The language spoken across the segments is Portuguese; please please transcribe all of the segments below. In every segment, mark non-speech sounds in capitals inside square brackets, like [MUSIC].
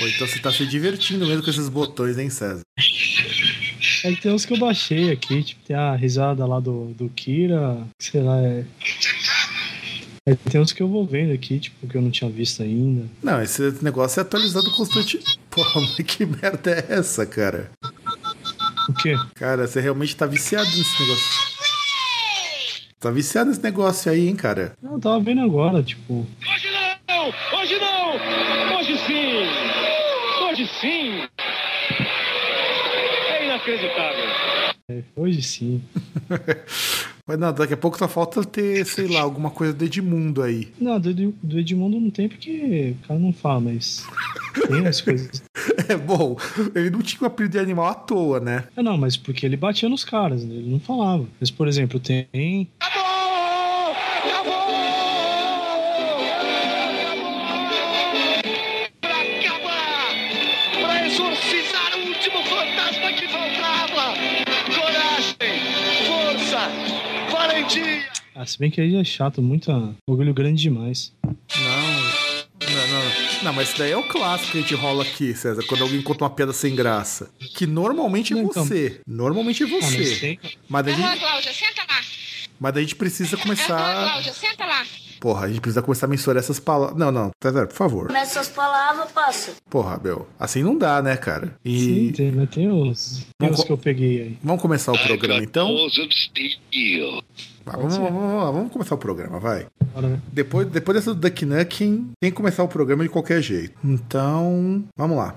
Pô, então você tá se divertindo mesmo com esses botões, hein, César? É que tem uns que eu baixei aqui, tipo, tem a risada lá do, do Kira, sei lá, é. é tem uns que eu vou vendo aqui, tipo, que eu não tinha visto ainda. Não, esse negócio é atualizado constante. [LAUGHS] Porra, mas que merda é essa, cara? O quê? Cara, você realmente tá viciado nesse negócio. Tá viciado nesse negócio aí, hein, cara? Não, eu tava vendo agora, tipo. Hoje não! Hoje não! Hoje sim! Hoje sim! É inacreditável. É, hoje sim. [LAUGHS] Mas não, daqui a pouco só falta ter, sei lá, alguma coisa do Edmundo aí. Não, do, do Edmundo não tem porque o cara não fala, mas. Tem as coisas. [LAUGHS] É bom, ele não tinha o apelido de animal à toa, né? É, não, mas porque ele batia nos caras, né? ele não falava. Mas, por exemplo, tem. Acabou! Ah, se bem que aí é chato, muito orgulho grande demais. Não, não, não. Não, mas isso daí é o clássico que a gente rola aqui, César, quando alguém conta uma piada sem graça. Que normalmente é Não, então. você. Normalmente é Ah, mas você. tem. Mas daí a Aham, gente, Cláudia, senta lá. mas daí a gente precisa Aham, começar. Cláudia, senta lá. Porra, a gente precisa começar a mensurar essas palavras. Não, não, César, por favor. Começa suas palavras, passa. Porra, meu. Assim não dá, né, cara? E. Sim, tem, mas tem uns, tem Vamos uns que eu peguei aí. Vamos começar o programa então? Vamos, vamos, vamos, vamos começar o programa, vai. Bora, né? Depois, depois dessa do Duck Nucking, tem que começar o programa de qualquer jeito. Então, vamos lá.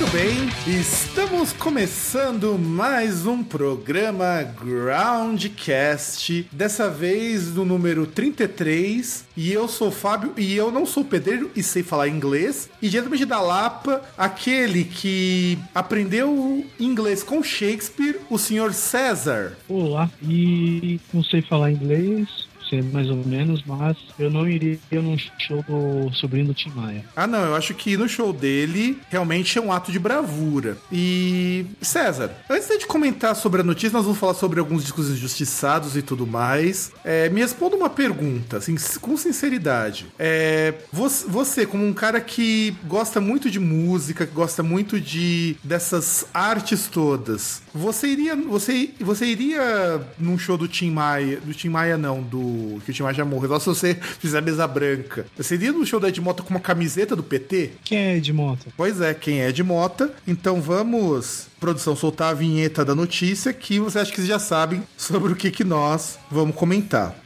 Muito bem, estamos começando mais um programa Groundcast, dessa vez no número 33, e eu sou o Fábio, e eu não sou pedreiro e sei falar inglês, e diretamente da Lapa, aquele que aprendeu inglês com Shakespeare, o senhor César. Olá, e não sei falar inglês, mais ou menos, mas eu não iria num show do sobrinho do Tim Maia. Ah, não, eu acho que no show dele realmente é um ato de bravura. E. César, antes de comentar sobre a notícia, nós vamos falar sobre alguns discos injustiçados e tudo mais. É, me responda uma pergunta, assim, com sinceridade. É, você, você, como um cara que gosta muito de música, que gosta muito de dessas artes todas, você iria. Você, você iria num show do Tim Maia. Do Tim Maia, não, do. Que o Tim Maia já morreu. Só se você fizer a mesa branca. Você iria no show da Edmota com uma camiseta do PT? Quem é Ed Mota? Pois é, quem é de Mota. Então vamos, produção, soltar a vinheta da notícia que você acha que vocês já sabem sobre o que, que nós vamos comentar.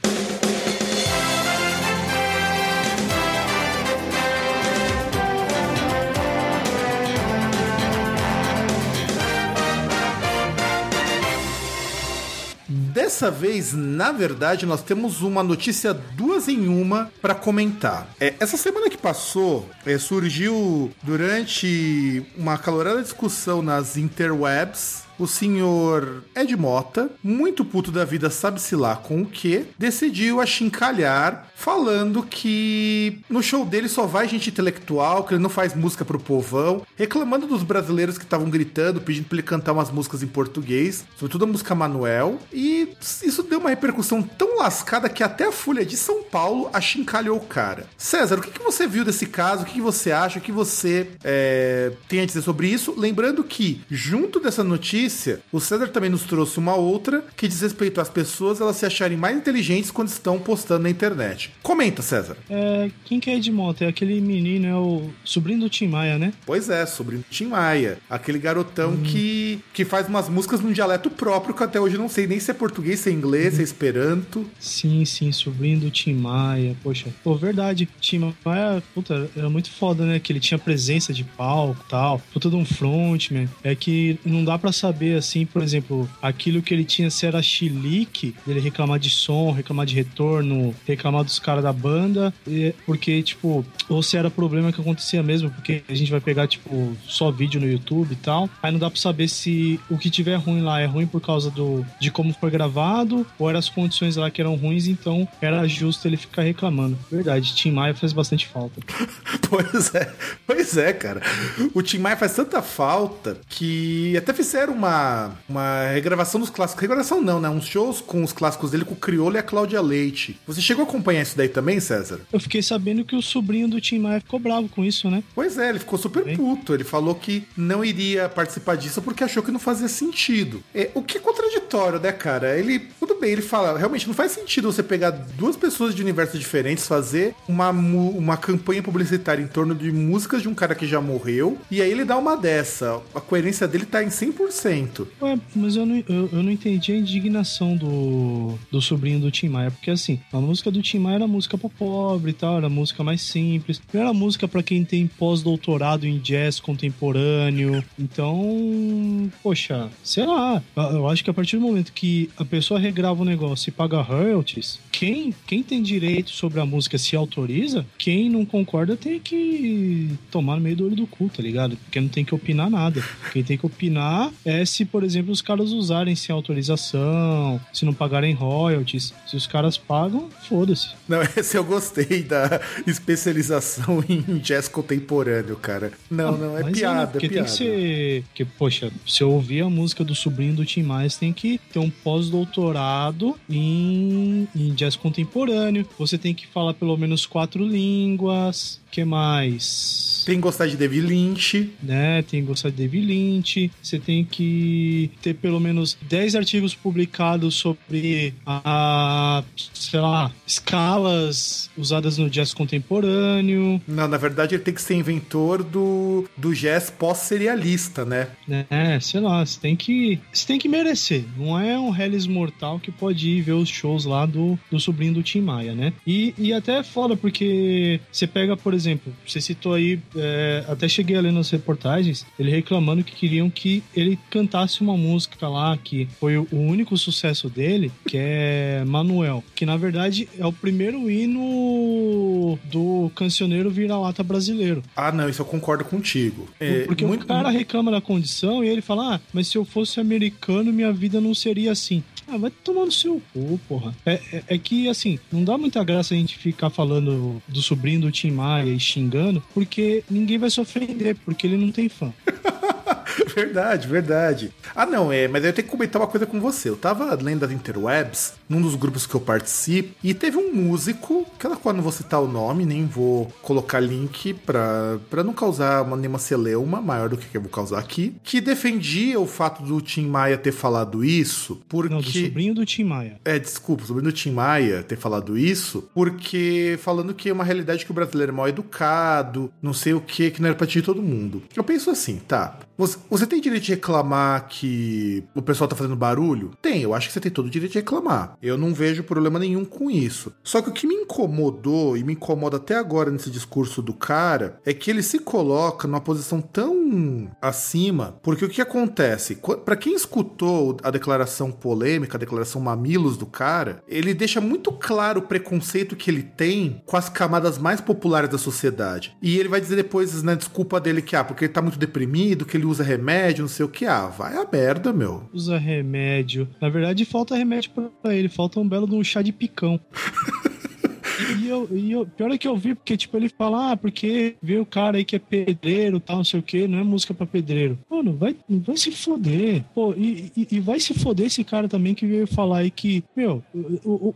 Dessa vez, na verdade, nós temos uma notícia duas em uma para comentar. É, essa semana que passou, é, surgiu durante uma calorada discussão nas interwebs o senhor Ed Mota, muito puto da vida, sabe-se lá com o que, decidiu achincalhar falando que no show dele só vai gente intelectual, que ele não faz música pro povão, reclamando dos brasileiros que estavam gritando, pedindo pra ele cantar umas músicas em português, sobretudo a música Manuel, e isso deu uma repercussão tão lascada que até a Folha de São Paulo achincalhou o cara. César, o que, que você viu desse caso? O que, que você acha? O que você é, tem a dizer sobre isso? Lembrando que, junto dessa notícia, notícia, o César também nos trouxe uma outra que diz respeito às pessoas elas se acharem mais inteligentes quando estão postando na internet. Comenta, César. É, quem que é de moto? É aquele menino, é o sobrinho do Tim Maia, né? Pois é, sobrinho do Tim Maia. Aquele garotão hum. que, que faz umas músicas num dialeto próprio que até hoje não sei nem se é português, se é inglês, se é esperanto. Sim, sim, sobrinho do Tim Maia. Poxa, pô, verdade. Tim Maia, puta, era muito foda, né? Que ele tinha presença de palco e tal. Puta de um frontman. É que não dá para saber, assim, por exemplo, aquilo que ele tinha se era chilique, dele reclamar de som, reclamar de retorno, reclamar dos caras da banda, porque, tipo, ou se era problema que acontecia mesmo, porque a gente vai pegar, tipo, só vídeo no YouTube e tal. Aí não dá pra saber se o que tiver ruim lá é ruim por causa do, de como foi gravado, ou eram as condições lá que eram ruins, então era justo ele ficar reclamando. Verdade, Tim Maia faz bastante falta. [LAUGHS] pois é, pois é, cara. O Tim Maia faz tanta falta que até fizeram uma, uma regravação dos clássicos. Regravação não, né? Uns shows com os clássicos dele com o Criolo e a Cláudia Leite. Você chegou a acompanhar isso daí também, César? Eu fiquei sabendo que o sobrinho do Tim Maia ficou bravo com isso, né? Pois é, ele ficou super puto. Ele falou que não iria participar disso porque achou que não fazia sentido. É, o que é contraditório, né, cara? Ele, tudo bem, ele fala, realmente não faz sentido você pegar duas pessoas de universos diferentes, fazer uma, uma campanha publicitária em torno de músicas de um cara que já morreu, e aí ele dá uma dessa. A coerência dele tá em 100%. Ué, mas eu não, eu, eu não entendi a indignação do, do sobrinho do Tim Maia, porque assim, a música do Tim Maia era música pra pobre e tal, era música mais simples, não era música para quem tem pós-doutorado em jazz contemporâneo, então, poxa, sei lá, eu acho que a partir do momento que a pessoa regrava o negócio e paga royalties, quem, quem tem direito sobre a música se autoriza, quem não concorda tem que tomar no meio do olho do cu, tá ligado? Porque não tem que opinar nada. Quem tem que opinar é se, por exemplo, os caras usarem sem autorização, se não pagarem royalties. Se os caras pagam, foda-se. Não, [LAUGHS] esse eu gostei da especialização [LAUGHS] em jazz contemporâneo, cara. Não, ah, não, é piada, é, porque é piada. tem que ser. Que, poxa, se eu ouvir a música do sobrinho do Tim Maia, tem que ter um pós-doutorado em, em jazz contemporâneo. Você tem que falar pelo menos quatro línguas que mais? Tem que gostar de David Lynch. Né, tem que gostar de David Lynch. Você tem que ter pelo menos 10 artigos publicados sobre a, sei lá, escalas usadas no jazz contemporâneo. Não, na verdade ele tem que ser inventor do, do jazz pós-serialista, né? É, sei lá, você tem que, você tem que merecer. Não é um Hellis mortal que pode ir ver os shows lá do, do sobrinho do Tim Maia, né? E, e até é foda porque você pega, por exemplo, exemplo, você citou aí, é, até cheguei a ler nas reportagens, ele reclamando que queriam que ele cantasse uma música lá, que foi o único sucesso dele, que é Manuel, que na verdade é o primeiro hino do cancioneiro vira-lata brasileiro. Ah, não, isso eu concordo contigo. É, Porque muito... o cara reclama da condição e ele fala, ah, mas se eu fosse americano, minha vida não seria assim. Ah, vai tomar no seu cu, porra. É, é, é, que, assim, não dá muita graça a gente ficar falando do sobrinho do Tim Maia e xingando, porque ninguém vai se ofender, porque ele não tem fã. [LAUGHS] [LAUGHS] verdade, verdade. Ah, não, é, mas eu tenho que comentar uma coisa com você. Eu tava lendo as interwebs, num dos grupos que eu participo, e teve um músico, que eu não vou citar o nome, nem vou colocar link pra, pra não causar uma, nenhuma celeuma maior do que eu vou causar aqui, que defendia o fato do Tim Maia ter falado isso, porque... Não, do sobrinho do Tim Maia. É, desculpa, o sobrinho do Tim Maia ter falado isso, porque falando que é uma realidade que o brasileiro é mal educado, não sei o que, que não era pra ti todo mundo. Eu penso assim, tá, você, você tem direito de reclamar que o pessoal tá fazendo barulho? Tem, eu acho que você tem todo o direito de reclamar. Eu não vejo problema nenhum com isso. Só que o que me incomodou e me incomoda até agora nesse discurso do cara é que ele se coloca numa posição tão acima, porque o que acontece? Para quem escutou a declaração polêmica, a declaração mamilos do cara, ele deixa muito claro o preconceito que ele tem com as camadas mais populares da sociedade. E ele vai dizer depois na né, desculpa dele que ah, porque ele tá muito deprimido, que ele ele usa remédio, não sei o que. Ah, vai a merda, meu. Usa remédio. Na verdade, falta remédio para ele, falta um belo de um chá de picão. [LAUGHS] E, eu, e eu, pior é que eu vi, porque, tipo, ele fala, ah, porque vê o cara aí que é pedreiro tal, não sei o que, não é música pra pedreiro. Mano, vai, vai se foder. Pô, e, e, e vai se foder esse cara também que veio falar aí que, meu,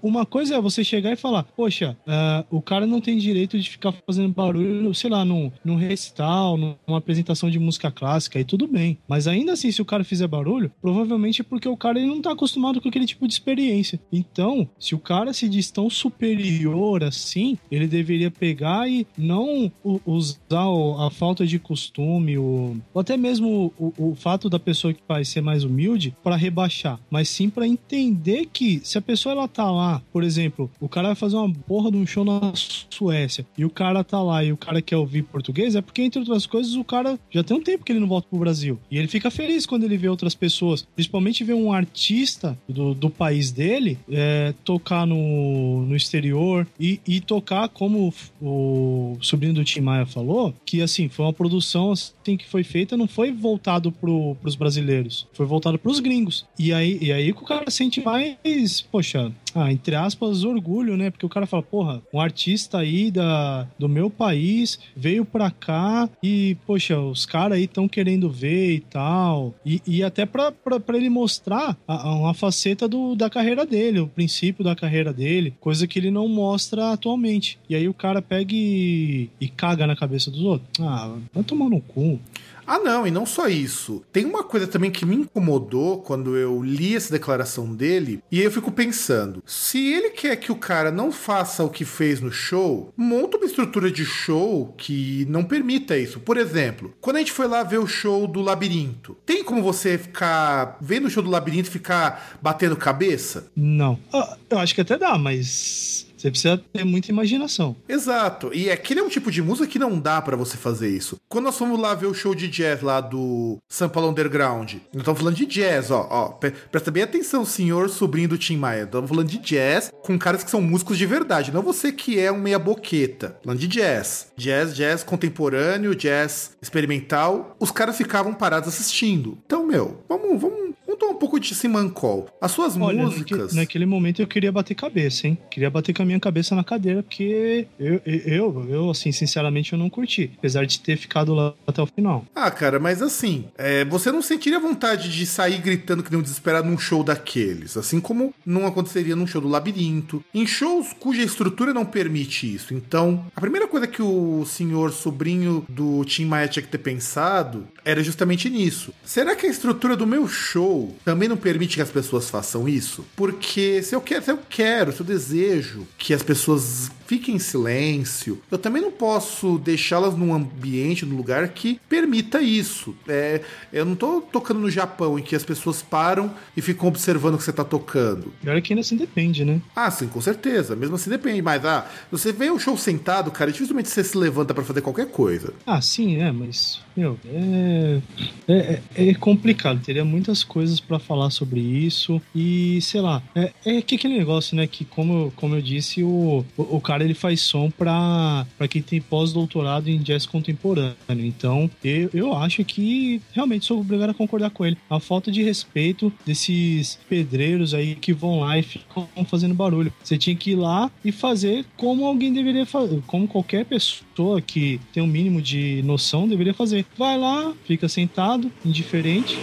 uma coisa é você chegar e falar, poxa, uh, o cara não tem direito de ficar fazendo barulho, sei lá, num, num recital, numa apresentação de música clássica, e tudo bem. Mas ainda assim, se o cara fizer barulho, provavelmente é porque o cara ele não tá acostumado com aquele tipo de experiência. Então, se o cara se diz tão superior assim, ele deveria pegar e não usar a falta de costume, ou, até mesmo o, o, fato da pessoa que faz ser mais humilde para rebaixar, mas sim para entender que se a pessoa ela tá lá, por exemplo, o cara vai fazer uma porra de um show na Suécia e o cara tá lá e o cara quer ouvir português, é porque, entre outras coisas, o cara já tem um tempo que ele não volta pro Brasil. E ele fica feliz quando ele vê outras pessoas, principalmente ver um artista do, do país dele é, tocar no, no exterior e, e tocar como o sobrinho do Tim Maia falou, que assim, foi uma produção assim, que foi feita, não foi voltado pro, pros brasileiros, foi voltado pros gringos. E aí, e aí que o cara sente mais, poxa, ah, entre aspas, orgulho, né? Porque o cara fala, porra, um artista aí da, do meu país veio pra cá e, poxa, os caras aí estão querendo ver e tal. E, e até pra, pra, pra ele mostrar a, uma faceta do, da carreira dele, o princípio da carreira dele, coisa que ele não mostra atualmente. E aí o cara pega e, e caga na cabeça dos outros. Ah, vai tomar no cu. Ah, não, e não só isso. Tem uma coisa também que me incomodou quando eu li essa declaração dele, e eu fico pensando: se ele quer que o cara não faça o que fez no show, monta uma estrutura de show que não permita isso. Por exemplo, quando a gente foi lá ver o show do Labirinto, tem como você ficar vendo o show do Labirinto e ficar batendo cabeça? Não. Ah, eu acho que até dá, mas você precisa ter muita imaginação. Exato. E aquele é um tipo de música que não dá para você fazer isso. Quando nós fomos lá ver o show de jazz lá do São Paulo Underground, nós estamos falando de jazz, ó. ó presta bem atenção, senhor sobrinho do Tim Maia. Estamos falando de jazz com caras que são músicos de verdade, não você que é um meia boqueta. Falando de jazz. Jazz, jazz contemporâneo, jazz experimental. Os caras ficavam parados assistindo. Então, meu, vamos, vamos Conta um pouco de Simancol. As suas Olha, músicas. Naquele, naquele momento eu queria bater cabeça, hein? Queria bater com a minha cabeça na cadeira, porque eu, eu, eu assim, sinceramente, eu não curti. Apesar de ter ficado lá até o final. Ah, cara, mas assim, é, você não sentiria vontade de sair gritando que nem um desesperado num show daqueles. Assim como não aconteceria num show do Labirinto. Em shows cuja estrutura não permite isso. Então, a primeira coisa que o senhor sobrinho do Tim Maia tinha que ter pensado era justamente nisso. Será que a estrutura do meu show também não permite que as pessoas façam isso? Porque se eu quero, se eu quero, se eu desejo que as pessoas fiquem em silêncio, eu também não posso deixá-las num ambiente, num lugar que permita isso. É, eu não tô tocando no Japão em que as pessoas param e ficam observando o que você tá tocando. Pior que ainda assim depende, né? Ah, sim, com certeza. Mesmo assim depende. Mas, ah, você vê o show sentado, cara, dificilmente você se levanta para fazer qualquer coisa. Ah, sim, é, mas, meu, é, é, é complicado. Teria muitas coisas para falar sobre isso. E, sei lá, é, é que aquele negócio, né? Que, como, como eu disse, o, o, o cara ele faz som pra, pra quem tem pós-doutorado em jazz contemporâneo. Então, eu, eu acho que realmente sou obrigado a concordar com ele. A falta de respeito desses pedreiros aí que vão lá e ficam fazendo barulho. Você tinha que ir lá e fazer como alguém deveria fazer, como qualquer pessoa que tem um mínimo de noção deveria fazer. Vai lá, fica sentado, indiferente,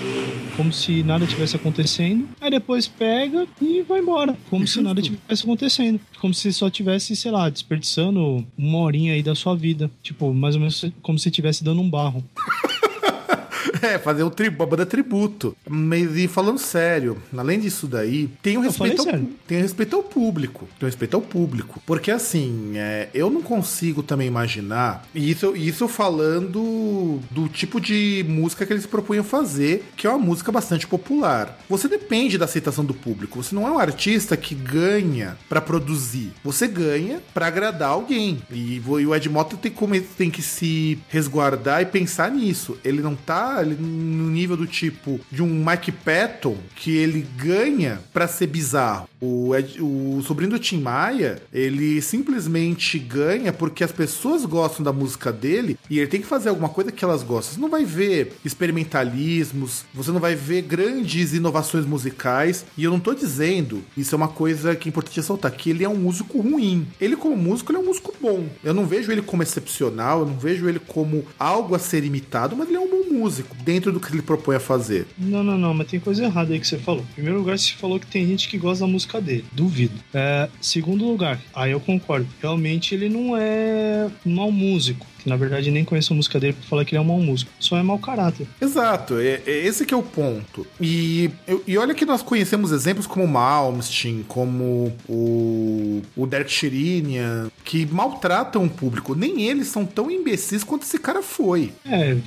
como se nada tivesse acontecendo. Aí depois pega e vai embora, como se nada tivesse acontecendo. Como se só tivesse, sei lá, desperdiçando uma horinha aí da sua vida. Tipo, mais ou menos como se estivesse dando um barro. É, fazer um tri uma banda tributo. Mas e falando sério, além disso daí, tem um respeito, ao, tem um respeito ao público. Tem um respeito ao público. Porque assim, é, eu não consigo também imaginar, e isso, isso falando do tipo de música que eles propunham fazer, que é uma música bastante popular. Você depende da aceitação do público. Você não é um artista que ganha para produzir. Você ganha para agradar alguém. E, e o Ed Mota tem, tem que se resguardar e pensar nisso. Ele não tá. Ele ele no nível do tipo de um Mike Patton, que ele ganha pra ser bizarro. O, Ed- o sobrinho do Tim Maia, ele simplesmente ganha porque as pessoas gostam da música dele e ele tem que fazer alguma coisa que elas gostam. Você não vai ver experimentalismos, você não vai ver grandes inovações musicais. E eu não tô dizendo, isso é uma coisa que é importante ressaltar, que ele é um músico ruim. Ele, como músico, ele é um músico bom. Eu não vejo ele como excepcional, eu não vejo ele como algo a ser imitado, mas ele é um bom músico, dentro do que ele propõe a fazer. Não, não, não, mas tem coisa errada aí que você falou. Em primeiro lugar, você falou que tem gente que gosta da música dele. Duvido. É, segundo lugar, aí eu concordo. Realmente ele não é mau músico. Que na verdade nem conheço a música dele pra falar que ele é um mau músico. Só é mau caráter. Exato, é, é esse que é o ponto. E, e olha que nós conhecemos exemplos como o Malmsteen, como o, o Derek Sherinian, que maltratam o público. Nem eles são tão imbecis quanto esse cara foi. É.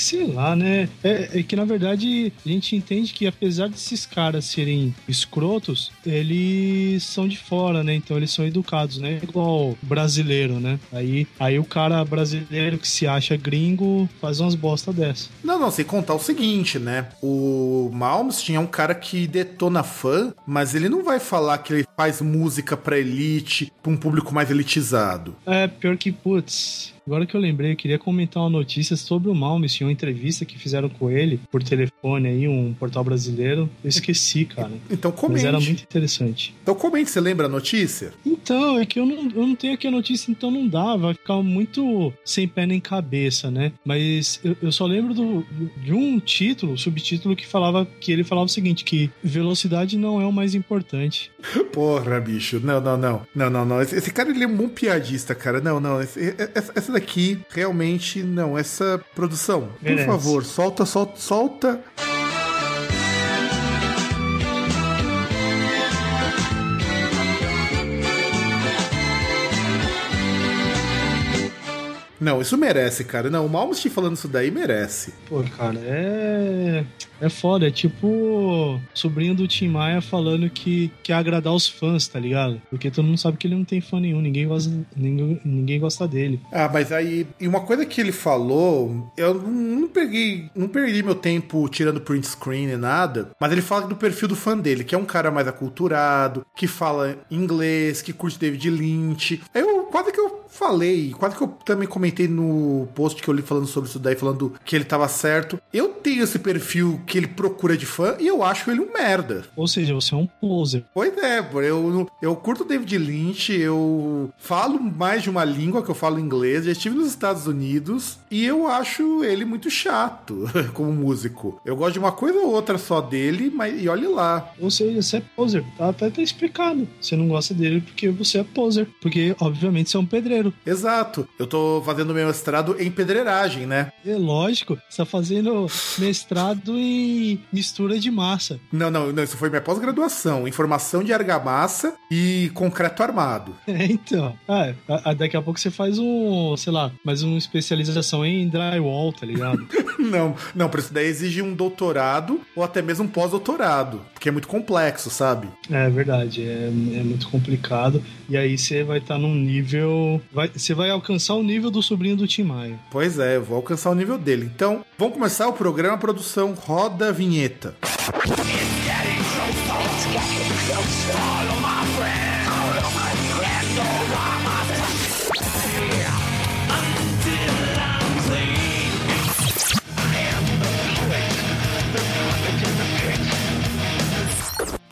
que Sei lá, né? É, é que na verdade a gente entende que apesar desses caras serem escrotos, eles são de fora, né? Então eles são educados, né? Igual brasileiro, né? Aí, aí o cara brasileiro que se acha gringo faz umas bosta dessa. Não, não, sem contar o seguinte, né? O Malmsteen é um cara que detona fã, mas ele não vai falar que ele faz música pra elite, pra um público mais elitizado. É, pior que, putz, agora que eu lembrei, eu queria comentar uma notícia sobre o Malmsteen, uma entrevista que fizeram com ele por telefone aí, um portal brasileiro. Eu esqueci, cara. Então Mas comente. era muito interessante. Então comente, você lembra a notícia? Então, é que eu não, eu não tenho aqui a notícia, então não dá, vai ficar muito sem pé nem cabeça, né? Mas eu, eu só lembro do, de um título, subtítulo, que falava que ele falava o seguinte: que velocidade não é o mais importante. [LAUGHS] Porra, bicho. Não, não, não. Não, não, não. Esse, esse cara ele é um bom piadista, cara. Não, não. Esse- essa, essa daqui, realmente, não. Essa produção, por Merece. favor, solta, solta, solta. Não, isso merece, cara. Não, o Malmsteen falando isso daí merece. Pô, cara, é. É foda, é tipo o sobrinho do Tim Maia falando que quer agradar os fãs, tá ligado? Porque todo mundo sabe que ele não tem fã nenhum, ninguém gosta, ninguém, ninguém gosta dele. Ah, mas aí, e uma coisa que ele falou, eu não, não peguei, não perdi meu tempo tirando print screen e nada, mas ele fala do perfil do fã dele, que é um cara mais aculturado, que fala inglês, que curte David Lynch. Aí eu falei, quase que eu também comentei no post que eu li falando sobre isso daí, falando que ele tava certo. Eu tenho esse perfil que ele procura de fã e eu acho ele um merda. Ou seja, você é um poser. Pois é, eu, eu curto David Lynch, eu falo mais de uma língua que eu falo inglês, já estive nos Estados Unidos e eu acho ele muito chato [LAUGHS] como músico. Eu gosto de uma coisa ou outra só dele, mas e olhe lá. Ou seja, você é poser. Tá até tá explicado. Você não gosta dele porque você é poser. Porque, obviamente, você é um pedreiro. Exato. Eu tô fazendo meu mestrado em pedreiragem, né? É lógico, você tá fazendo mestrado em mistura de massa. Não, não, não, isso foi minha pós-graduação, em formação de argamassa e concreto armado. É, então. Ah, a- a- daqui a pouco você faz um, sei lá, mais uma especialização em drywall, tá ligado? [LAUGHS] Não, não, por isso daí exige um doutorado ou até mesmo um pós-doutorado, porque é muito complexo, sabe? É verdade, é, é muito complicado. E aí você vai estar num nível. Vai, você vai alcançar o nível do sobrinho do Tim Maia. Pois é, eu vou alcançar o nível dele. Então, vamos começar o programa produção Roda a Vinheta.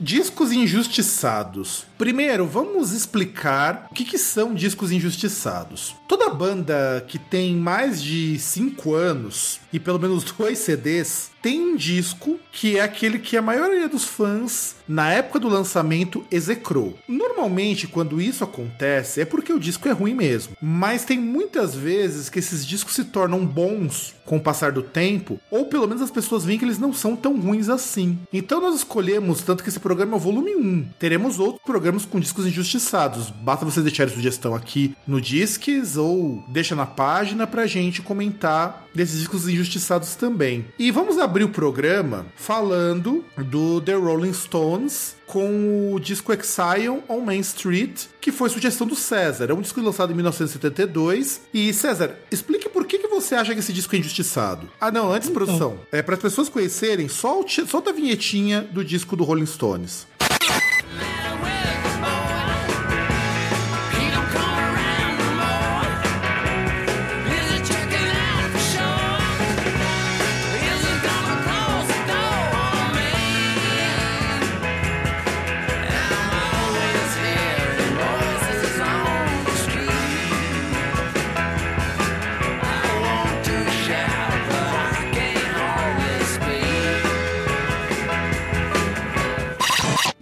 Discos injustiçados. Primeiro, vamos explicar o que, que são discos injustiçados. Toda banda que tem mais de 5 anos e pelo menos [LAUGHS] dois CDs tem um disco que é aquele que a maioria dos fãs, na época do lançamento, execrou. Normalmente, quando isso acontece, é porque o disco é ruim mesmo. Mas tem muitas vezes que esses discos se tornam bons com o passar do tempo, ou pelo menos as pessoas veem que eles não são tão ruins assim. Então nós escolhemos, tanto que esse programa é o volume 1. Teremos outros programas com discos injustiçados. Basta você deixar sugestão aqui no Disques ou deixa na página pra gente comentar desses discos injustiçados também. E vamos abrir o programa falando do The Rolling Stones com o disco Exile on Main Street, que foi sugestão do César. É um disco lançado em 1972. E César, explique por que, que você acha que esse disco é injustiçado? Ah, não, antes, Então. produção. É, para as pessoas conhecerem, solte, solta a vinhetinha do disco do Rolling Stones.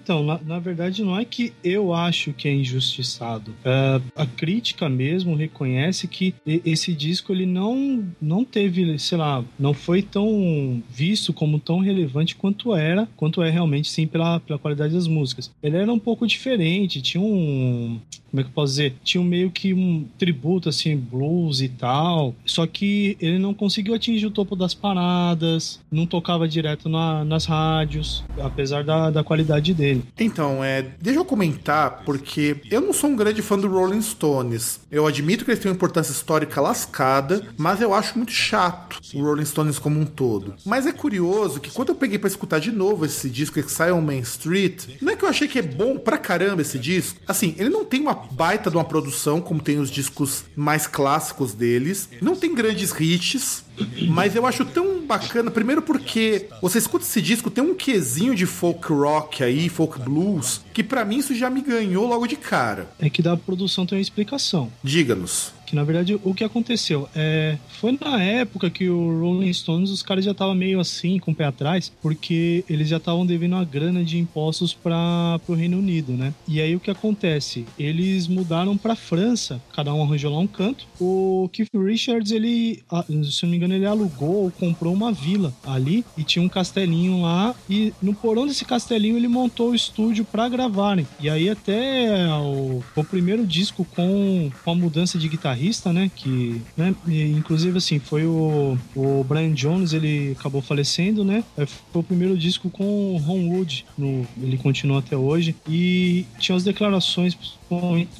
Então, na, na verdade, não é que eu acho que é injustiçado. É, a crítica mesmo reconhece que esse disco ele não, não teve, sei lá, não foi tão visto como tão relevante quanto era, quanto é realmente, sim, pela, pela qualidade das músicas. Ele era um pouco diferente, tinha um. Como é que eu posso dizer? Tinha meio que um tributo, assim, blues e tal. Só que ele não conseguiu atingir o topo das paradas, não tocava direto na- nas rádios, apesar da, da qualidade dele. Então, é, deixa eu comentar, porque eu não sou um grande fã do Rolling Stones. Eu admito que eles têm uma importância histórica lascada, mas eu acho muito chato o Rolling Stones como um todo. Mas é curioso que quando eu peguei pra escutar de novo esse disco Exile on Main Street, não é que eu achei que é bom pra caramba esse disco. Assim, ele não tem uma baita de uma produção como tem os discos mais clássicos deles. Não tem grandes hits, mas eu acho tão bacana, primeiro porque você escuta esse disco, tem um quesinho de folk rock aí, folk blues, que pra mim isso já me ganhou logo de cara. É que da produção tem uma explicação. Diga-nos. Que na verdade o que aconteceu é foi na época que o Rolling Stones os caras já estavam meio assim com o pé atrás porque eles já estavam devendo uma grana de impostos para o Reino Unido, né? E aí o que acontece? Eles mudaram para França, cada um arranjou lá um canto. O Keith Richards ele, ah, se não me engano, ele alugou ou comprou uma vila ali e tinha um castelinho lá e no porão desse castelinho ele montou o estúdio para gravarem. E aí até o, o primeiro disco com, com a mudança de guitarrista, né? Que, né? e, inclusive assim foi o, o Brian Jones ele acabou falecendo, né? É, Foi o primeiro disco com o Ron Wood, no, ele continua até hoje e tinha as declarações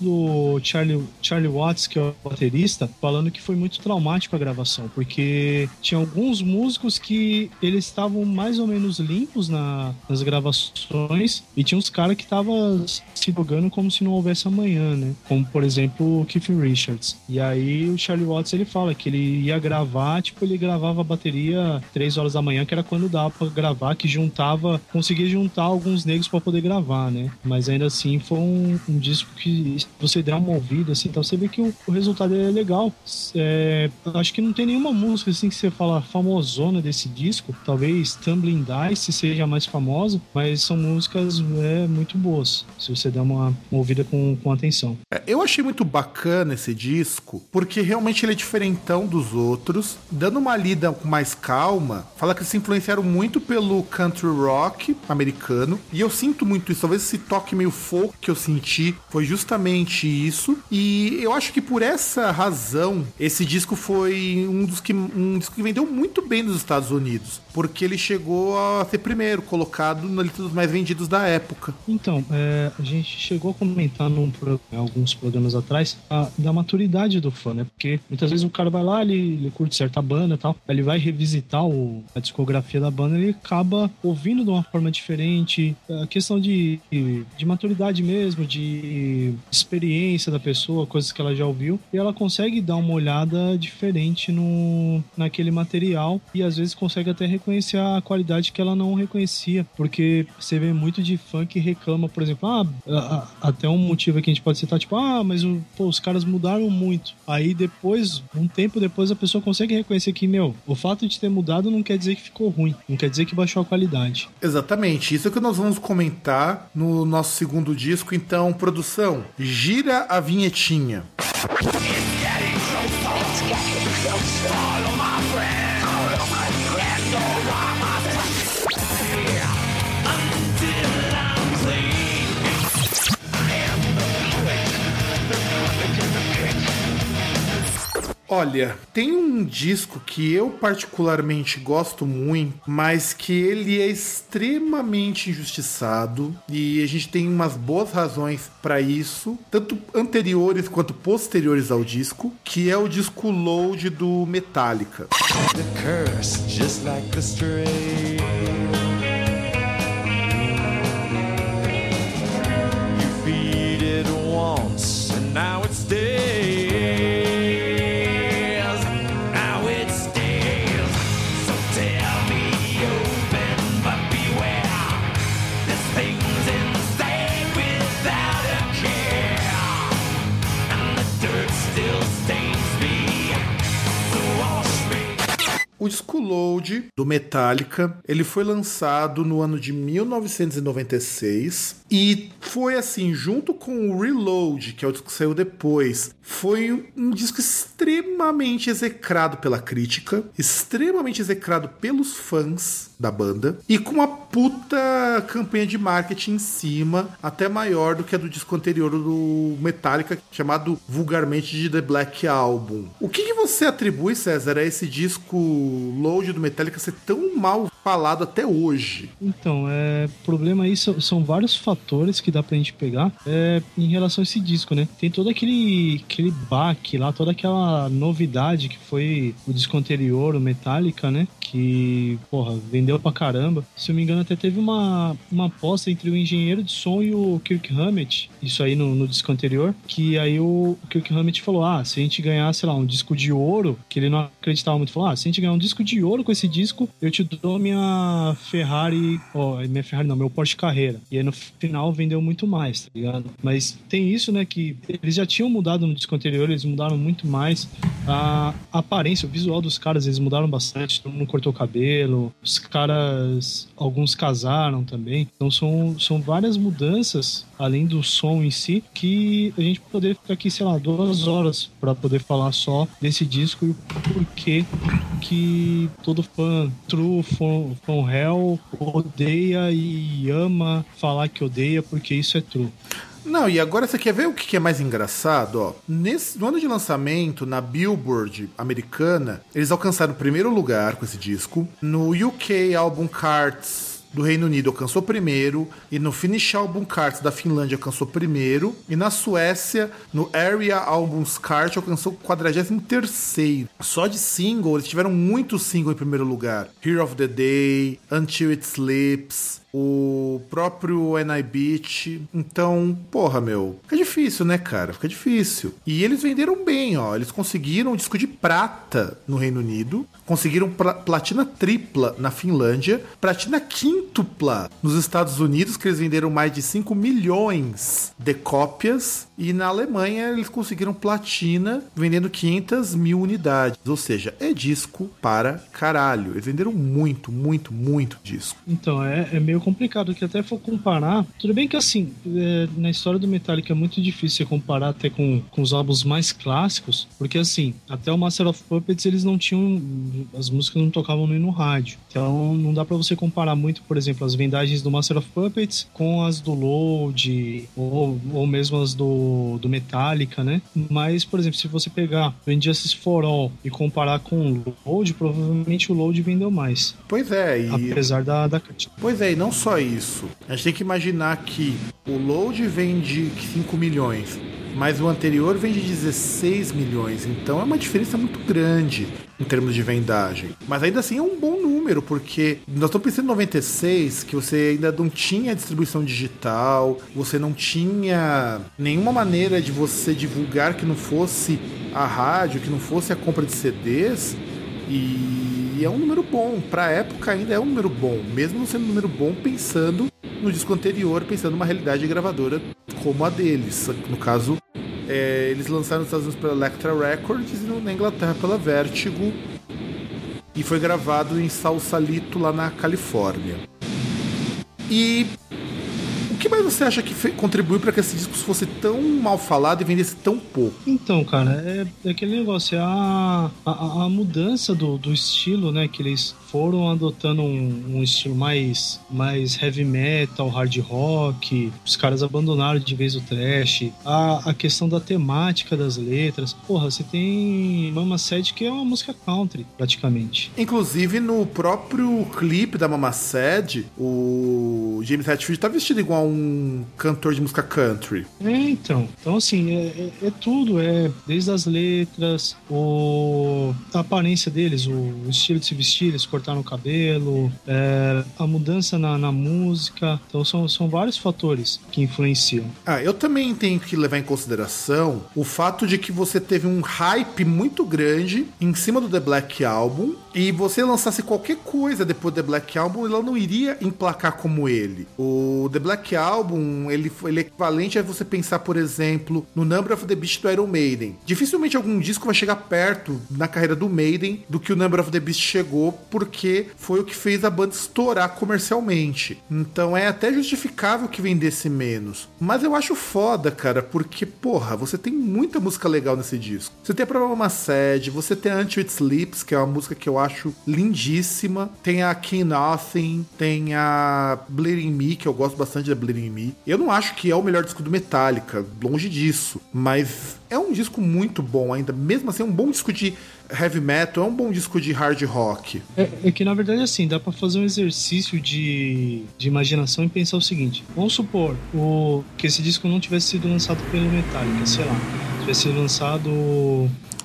do Charlie, Charlie Watts, que é o baterista, falando que foi muito traumático a gravação, porque tinha alguns músicos que eles estavam mais ou menos limpos na, nas gravações e tinha uns caras que estavam se jogando como se não houvesse amanhã, né? Como, por exemplo, o Keith Richards. E aí o Charlie Watts, ele fala que ele ia gravar, tipo, ele gravava a bateria três horas da manhã, que era quando dava pra gravar, que juntava, conseguia juntar alguns negros para poder gravar, né? Mas ainda assim foi um, um disco que você der uma ouvida, assim, então você vê que o, o resultado é legal. É, acho que não tem nenhuma música assim que você fala famosona desse disco. Talvez Tumbling Dice seja mais famosa, mas são músicas é, muito boas. Se você der uma, uma ouvida com, com atenção. É, Eu achei muito bacana esse disco, porque realmente ele é diferentão dos outros. Dando uma lida com mais calma, fala que se influenciaram muito pelo country rock americano. E eu sinto muito isso. Talvez esse toque meio folk que eu senti foi justamente isso. E eu acho que por essa razão, esse disco foi um dos que um disco que vendeu muito bem nos Estados Unidos. Porque ele chegou a ser primeiro, colocado na lista dos mais vendidos da época. Então, é, a gente chegou a comentar num, alguns programas atrás a- da maturidade do fã, né? Porque muitas vezes o cara vai lá, ele, ele curte certa banda e tal, ele vai revisitar o- a discografia da banda, ele acaba ouvindo de uma forma diferente. A questão de, de maturidade mesmo, de experiência da pessoa, coisas que ela já ouviu, e ela consegue dar uma olhada diferente no, naquele material e às vezes consegue até reconhecer a qualidade que ela não reconhecia, porque você vê muito de fã que reclama, por exemplo, ah, a- a- até um motivo que a gente pode citar, tipo, ah, mas o- pô, os caras mudaram muito. Aí depois, um tempo depois, a pessoa consegue reconhecer que, meu, o fato de ter mudado não quer dizer que ficou ruim, não quer dizer que baixou a qualidade. Exatamente, isso é que nós vamos comentar no nosso segundo disco. Então, produção, gira a vinhetinha. Olha, tem um disco que eu particularmente gosto muito, mas que ele é extremamente injustiçado e a gente tem umas boas razões para isso, tanto anteriores quanto posteriores ao disco, que é o disco Load do Metallica. The curse, just like the. Disco Load do Metallica, ele foi lançado no ano de 1996 e foi assim, junto com o Reload, que é o disco que saiu depois, foi um disco extremamente execrado pela crítica, extremamente execrado pelos fãs da banda e com uma puta campanha de marketing em cima, até maior do que a do disco anterior do Metallica, chamado vulgarmente de The Black Album. O que, que você atribui, César, a esse disco Load do Metallica ser tão mal falado até hoje? Então, é, problema aí são, são vários fatores que dá pra gente pegar é, em relação a esse disco, né? Tem todo aquele, aquele baque lá, toda aquela novidade que foi o disco anterior, o Metallica, né? Que, porra, vendeu pra caramba. Se eu me engano, até teve uma, uma aposta entre o engenheiro de som e o Kirk Hammett, isso aí no, no disco anterior, que aí o, o Kirk Hammett falou: ah, se a gente ganhar, sei lá, um disco de ouro, que ele não acreditava muito, falou: ah, se a gente ganhar um disco de ouro com esse disco, eu te dou minha Ferrari, ó, minha Ferrari não, meu Porsche Carreira. E aí no final vendeu muito mais, tá ligado? Mas tem isso, né, que eles já tinham mudado no disco anterior, eles mudaram muito mais a aparência, o visual dos caras, eles mudaram bastante, todo mundo cortou o cabelo, os caras, alguns casaram também. Então são, são várias mudanças, além do som em si, que a gente poderia ficar aqui, sei lá, duas horas para poder falar só desse disco e porquê que todo fã true, from, from hell, odeia e ama falar que odeia, porque isso é true. Não, e agora você quer ver o que é mais engraçado? Ó, nesse, no ano de lançamento, na Billboard americana, eles alcançaram o primeiro lugar com esse disco. No UK Album Charts do Reino Unido alcançou primeiro, e no Finnish Album Charts da Finlândia alcançou primeiro, e na Suécia, no Area Albums Chart, alcançou o 43 Só de single, eles tiveram muito single em primeiro lugar. Here of the Day, Until It Sleeps, o próprio NI Beat. Então, porra, meu, fica difícil, né, cara? Fica difícil. E eles venderam bem, ó. Eles conseguiram um disco de prata no Reino Unido, conseguiram pla- platina tripla na Finlândia, platina quíntupla nos Estados Unidos, que eles venderam mais de 5 milhões de cópias, e na Alemanha eles conseguiram platina vendendo 500 mil unidades. Ou seja, é disco para caralho. Eles venderam muito, muito, muito disco. Então, é, é meio complicado, que até for comparar. Tudo bem que, assim, é, na história do Metallica é muito difícil comparar até com, com os álbuns mais clássicos, porque, assim, até o Master of Puppets eles não tinham. As músicas não tocavam nem no rádio. Então, não dá pra você comparar muito, por exemplo, as vendagens do Master of Puppets com as do Load, ou, ou mesmo as do, do Metallica, né? Mas, por exemplo, se você pegar o Injustice for All e comparar com o Load, provavelmente o Load vendeu mais. Pois é, e. Apesar da, da crítica. Pois é, e não só isso. A gente tem que imaginar que o load vende 5 milhões, mas o anterior vende 16 milhões. Então é uma diferença muito grande em termos de vendagem. Mas ainda assim é um bom número, porque nós estamos pensando em 96, que você ainda não tinha distribuição digital, você não tinha nenhuma maneira de você divulgar que não fosse a rádio, que não fosse a compra de CDs. E é um número bom. Pra época ainda é um número bom. Mesmo não sendo um número bom, pensando no disco anterior, pensando numa realidade gravadora como a deles. No caso, é, eles lançaram nos Estados Unidos pela Elektra Records e na Inglaterra pela Vertigo. E foi gravado em Sausalito, lá na Califórnia. E que mais você acha que contribuiu para que esse disco fosse tão mal falado e vendesse tão pouco? Então, cara, é, é aquele negócio, é a, a, a mudança do, do estilo, né? Que eles foram adotando um, um estilo mais, mais heavy metal, hard rock. Os caras abandonaram de vez o trash. A, a questão da temática das letras. Porra, você tem Mama Sad que é uma música country, praticamente. Inclusive, no próprio clipe da Mama Sad, o James Hetfield tá vestido igual um cantor de música country. É, então. Então, assim, é, é- é tudo. É desde as letras, o, a aparência deles, o, o estilo de se vestir, eles cortaram o cabelo, é, a mudança na, na música. Então, são, são vários fatores que influenciam. Ah, eu também tenho que levar em consideração o fato de que você teve um hype muito grande em cima do The Black Album e você lançasse qualquer coisa depois do The Black Album, ela não iria emplacar como ele. O The Black Album, ele, ele é equivalente a você pensar, por exemplo, no Number of the Beast do Iron Maiden. Dificilmente algum disco vai chegar perto na carreira do Maiden do que o Number of the Beast chegou, porque foi o que fez a banda estourar comercialmente. Então é até justificável que vendesse menos. Mas eu acho foda, cara, porque, porra, você tem muita música legal nesse disco. Você tem a Mama Sad, você tem a Until It Sleeps, que é uma música que eu acho lindíssima. Tem a King Nothing, tem a Bleeding Me, que eu gosto bastante da Bleeding Me. Eu não acho que é o melhor disco do Metallica, longe disso. Mas é um disco muito bom ainda. Mesmo assim, é um bom disco de heavy metal, é um bom disco de hard rock. É, é que, na verdade, assim, dá pra fazer um exercício de, de imaginação e pensar o seguinte. Vamos supor o, que esse disco não tivesse sido lançado pelo Metallica, sei lá. Tivesse sido lançado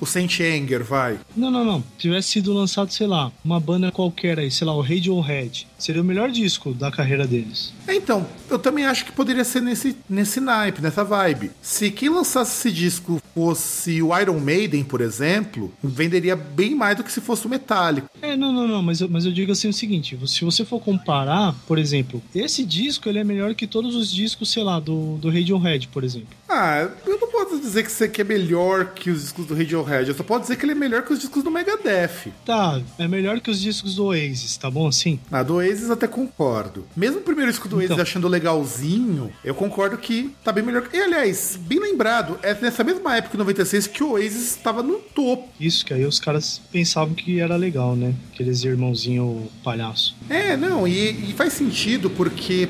O Saint Anger, vai. Não, não, não. Tivesse sido lançado, sei lá, uma banda qualquer aí, sei lá, o Radiohead. Seria o melhor disco da carreira deles. É, Então, eu também acho que poderia ser nesse, nesse naipe, nessa vibe. Se quem lançasse esse disco fosse o Iron Maiden, por exemplo, venderia bem mais do que se fosse o Metallica. É, não, não, não, mas eu, mas eu digo assim o seguinte: se você for comparar, por exemplo, esse disco ele é melhor que todos os discos, sei lá, do, do Radiohead, por exemplo. Ah, eu não posso dizer que isso aqui é melhor que os discos do Radiohead, eu só posso dizer que ele é melhor que os discos do Megadeth. Tá, é melhor que os discos do Oasis, tá bom assim? Ah, do Oasis até concordo. Mesmo o primeiro disco do Oasis Então. achando legalzinho, eu concordo que tá bem melhor. E aliás, bem lembrado, é nessa mesma época, em 96, que o Oasis estava no topo. Isso, que aí os caras pensavam que era legal, né? Aqueles irmãozinho palhaço. É, não, e, e faz sentido porque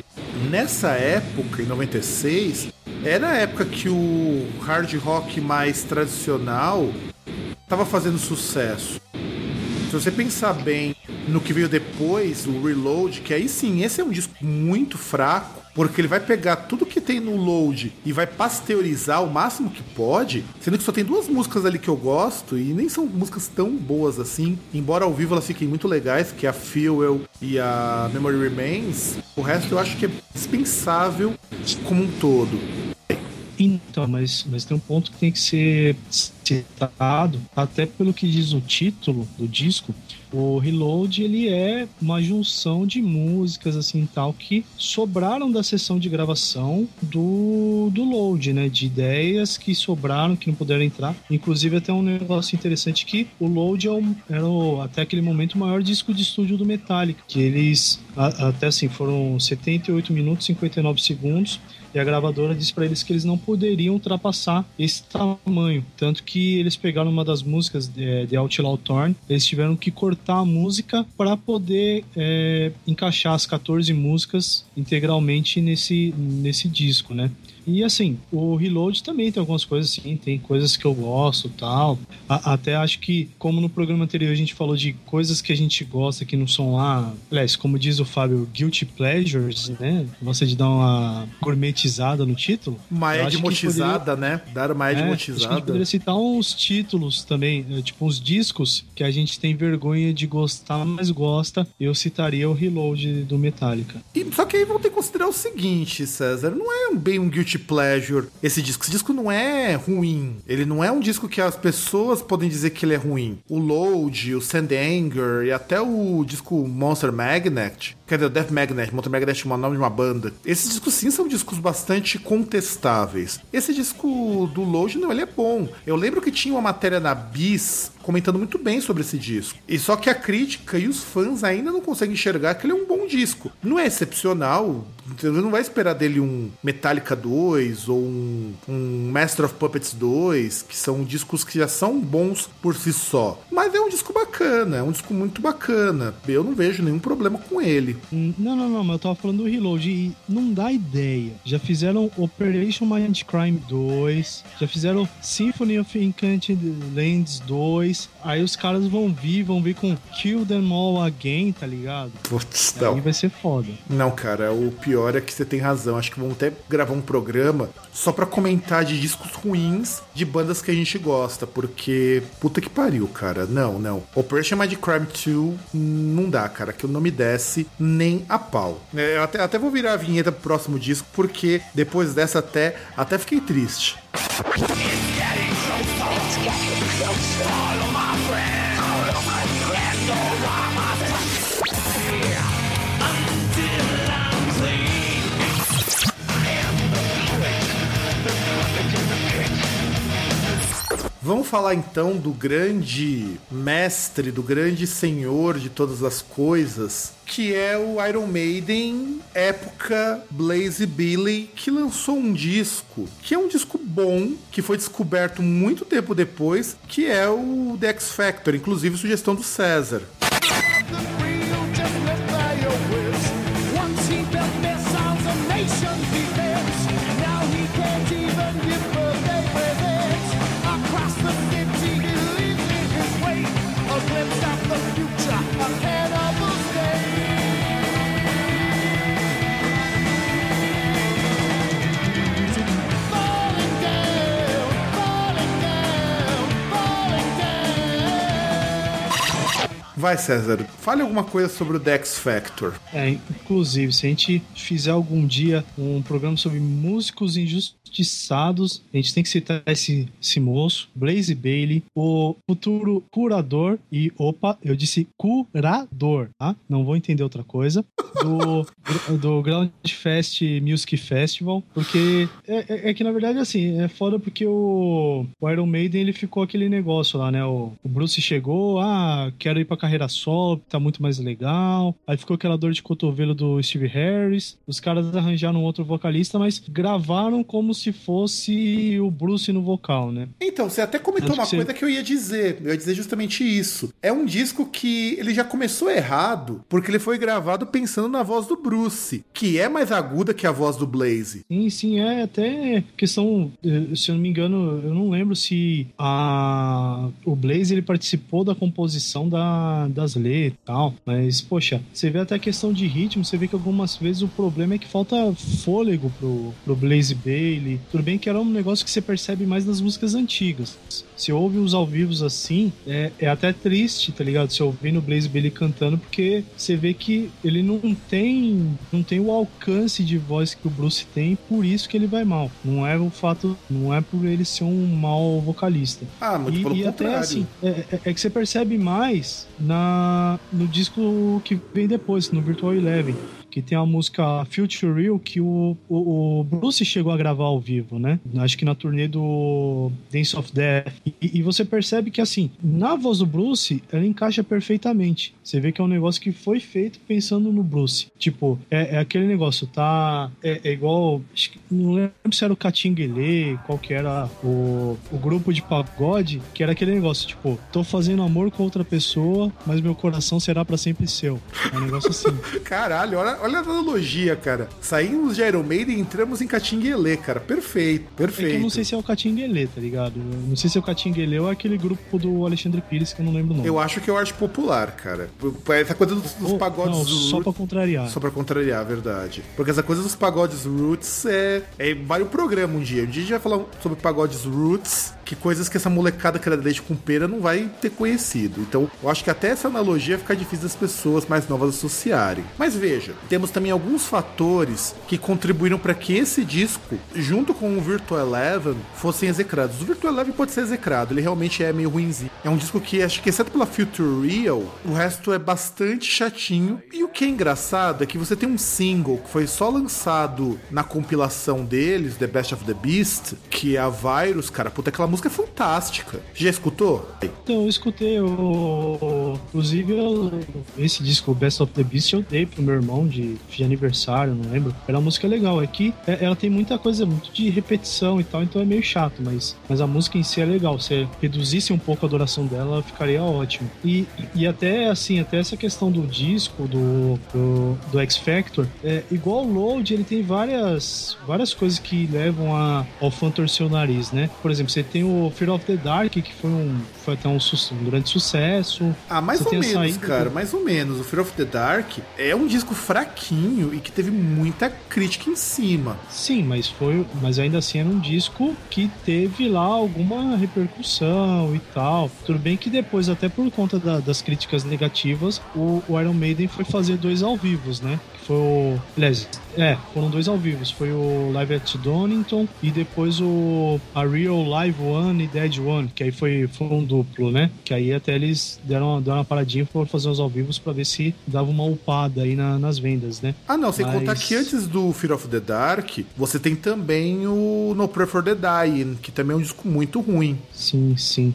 nessa época, em 96, era a época que o hard rock mais tradicional tava fazendo sucesso. Se você pensar bem no que veio depois, o Reload, que aí sim, esse é um disco muito fraco, porque ele vai pegar tudo que tem no load e vai pasteurizar o máximo que pode, sendo que só tem duas músicas ali que eu gosto e nem são músicas tão boas assim, embora ao vivo elas fiquem muito legais, que é a Fuel e a Memory Remains. O resto eu acho que é dispensável como um todo. Então, mas, mas tem um ponto que tem que ser citado, até pelo que diz o título do disco. O Reload ele é uma junção de músicas assim tal que sobraram da sessão de gravação do, do Load, né? De ideias que sobraram, que não puderam entrar. Inclusive até um negócio interessante que o Load é o- era o- até aquele momento o maior disco de estúdio do Metallica, que eles a- até assim foram 78 minutos e 59 segundos e a gravadora disse pra eles que eles não poderiam ultrapassar esse tamanho. Tanto que eles pegaram uma das músicas de, de Outlaw Torn, eles tiveram que cortar a música para poder é, encaixar as 14 músicas integralmente nesse, nesse disco, né? E assim, o Reload também tem algumas coisas assim, tem coisas que eu gosto tal. A- até acho que, como no programa anterior a gente falou de coisas que a gente gosta que não são lá, aliás, como diz o Fábio, guilty pleasures, né? Gosta de dar uma gourmetizada no título. Uma edmotizada, né? Dar uma É, acho que a edmotizada. gente poderia citar uns títulos também, né, tipo uns discos que a gente tem vergonha de gostar, mas gosta. Eu citaria o Reload do Metallica. E- só que aí vão ter que considerar o seguinte, César, não é bem um guilty pleasure esse disco. Esse disco não é ruim. Ele não é um disco que as pessoas podem dizer que ele é ruim. O Load, o Sand Anger e até o disco Monster Magnet, Quer dizer, Death Magnet, Motor Magnet é o nome de uma banda. Esses discos sim são discos bastante contestáveis. Esse disco do Load, não, ele é bom. Eu lembro que tinha uma matéria na Bis comentando muito bem sobre esse disco. E só que a crítica e os fãs ainda não conseguem enxergar que ele é um bom disco. Não é excepcional, você não vai esperar dele um Metallica 2 ou um, um, Master of Puppets 2, que são discos que já são bons por si só. Mas é um disco bacana, é um disco muito bacana. Eu não vejo nenhum problema com ele. Hum, não, não, não, mas eu tava falando do Reload e não dá ideia. Já fizeram Operation Mindcrime 2, já fizeram Symphony of Enchanted Lands 2. Aí os caras vão vir, vão vir com Kill Them All Again, tá ligado? Putz, não. Aí vai ser foda. Não, cara, o pior é que você tem razão. Acho que vamos até gravar um programa só pra comentar de discos ruins de bandas que a gente gosta, porque puta que pariu, cara. Não, não. Operation Mind Crime 2 não dá, cara, que o nome desce nem a pau. É, eu até, até vou virar a vinheta pro próximo disco, porque depois dessa até, até fiquei triste. Vamos falar então do grande mestre, do grande senhor de todas as coisas, que é o Iron Maiden época Blaze Billy, que lançou um disco, que é um disco bom, que foi descoberto muito tempo depois, que é o The X Factor, inclusive sugestão do César. Vai, César, fale alguma coisa sobre o Dex Factor. É, inclusive, se a gente fizer algum dia um programa sobre músicos injustiçados, a gente tem que citar esse, esse moço, Blaze Bailey, o futuro curador e, opa, eu disse curador, tá? Não vou entender outra coisa. Do, do Ground Fest Music Festival, porque é, é, é, que na verdade assim, é foda porque o, o, Iron Maiden ele ficou aquele negócio lá, né? O, o Bruce chegou, ah, quero ir pra carreira solo, tá muito mais legal. Aí ficou aquela dor de cotovelo do Steve Harris. Os caras arranjaram outro vocalista, mas gravaram como se fosse o Bruce no vocal, né? Então, você até comentou uma que coisa você... que eu ia dizer. Eu ia dizer justamente isso. É um disco que ele já começou errado, porque ele foi gravado pensando na voz do Bruce, que é mais aguda que a voz do Blaze. Sim, sim, é até questão, eh, se eu não me engano, eu não lembro se a o Blaze ele participou da composição da das letras e tal. Mas, poxa, você vê até a questão de ritmo, você vê que algumas vezes o problema é que falta fôlego pro, pro Blaze Bailey. Tudo bem que era um negócio que você percebe mais nas músicas antigas. Se ouve os ao vivo assim, é, é até triste, tá ligado? Se ouvir no Blaze Bailey cantando, porque você vê que ele não tem, não tem o alcance de voz que o Bruce tem, por isso que ele vai mal. Não é o fato, não é por ele ser um mau vocalista. Ah, muito e, pelo e até assim, é, é, é que você percebe mais na, no disco que vem depois, no Virtual Eleven que tem a música Future Real que o, o, o, Bruce chegou a gravar ao vivo, né? Acho que na turnê do Dance of Death. E, e, você percebe que, assim, na voz do Bruce, ela encaixa perfeitamente. Você vê que é um negócio que foi feito pensando no Bruce. Tipo, é, é aquele negócio, tá? É, é igual. Não lembro se era o Catinguele, qual que era o, o grupo de pagode, que era aquele negócio, tipo, tô fazendo amor com outra pessoa, mas meu coração será para sempre seu. É um negócio assim. [LAUGHS] Caralho, olha, olha a analogia, cara. Saímos de Iron Maiden e entramos em Catinguelê, cara. Perfeito, perfeito. É eu não sei se é o Catinguelê, tá ligado? Eu não sei se é o Catinguelê ou é aquele grupo do Alexandre Pires, que eu não lembro o nome. Eu acho que é o arte popular, cara. Essa coisa dos, dos oh, pagodes não, só pra contrariar. Só pra contrariar, verdade. Porque essa coisa dos pagodes roots é, é vale o programa um dia. Um dia a gente vai falar sobre pagodes roots, que coisas que essa molecada que era leite com pera não vai ter conhecido. Então, eu acho que até essa analogia fica difícil das pessoas mais novas associarem. Mas veja, temos também alguns fatores que contribuíram para que esse disco, junto com o Virtual Eleven, fossem execrados. O Virtual Eleven pode ser execrado, ele realmente é meio ruimzinho. É um disco que, acho que exceto pela Future Real, o resto é bastante chatinho. E o que é engraçado é que você tem um single que foi só lançado na compilação deles, The Best of the Beast, que é a Virus, cara. Puta, aquela música é fantástica. Já escutou? Então, eu escutei o. Inclusive, eu- esse disco, Best of the Beast, eu dei pro meu irmão de, de aniversário, não lembro. Era uma música legal. É que é- ela tem muita coisa, muito de repetição e tal, então é meio chato, mas, mas a música em si é legal. Se reduzisse um pouco a duração dela, ficaria ótimo. E, e até, assim, até essa questão do disco, do, do, do X Factor, é, igual o Load, ele tem várias, várias coisas que levam a, ao fã torcer o nariz, né? Por exemplo, você tem o Fear of the Dark, que foi, um, foi até um, um grande sucesso. Ah, mais Você ou tem menos, saída cara, mais ou menos. O Fear of the Dark é um disco fraquinho e que teve muita crítica em cima. Sim, mas foi, mas ainda assim era um disco que teve lá alguma repercussão e tal. Tudo bem que depois, até por conta da- das críticas negativas, o, o Iron Maiden foi fazer dois ao vivos, né? Foi o, aliás, é, foram dois ao vivos. Foi o Live at Donington e depois o a Real Live One e Dead One, que aí foi, foi um duplo, né? Que aí até eles deram, deram uma paradinha e foram fazer os ao vivos pra ver se dava uma upada aí na- nas vendas, né? Ah, não, sem Mas- contar que antes do Fear of the Dark, você tem também o No Prayer for the Dying, que também é um disco muito ruim. Sim, sim.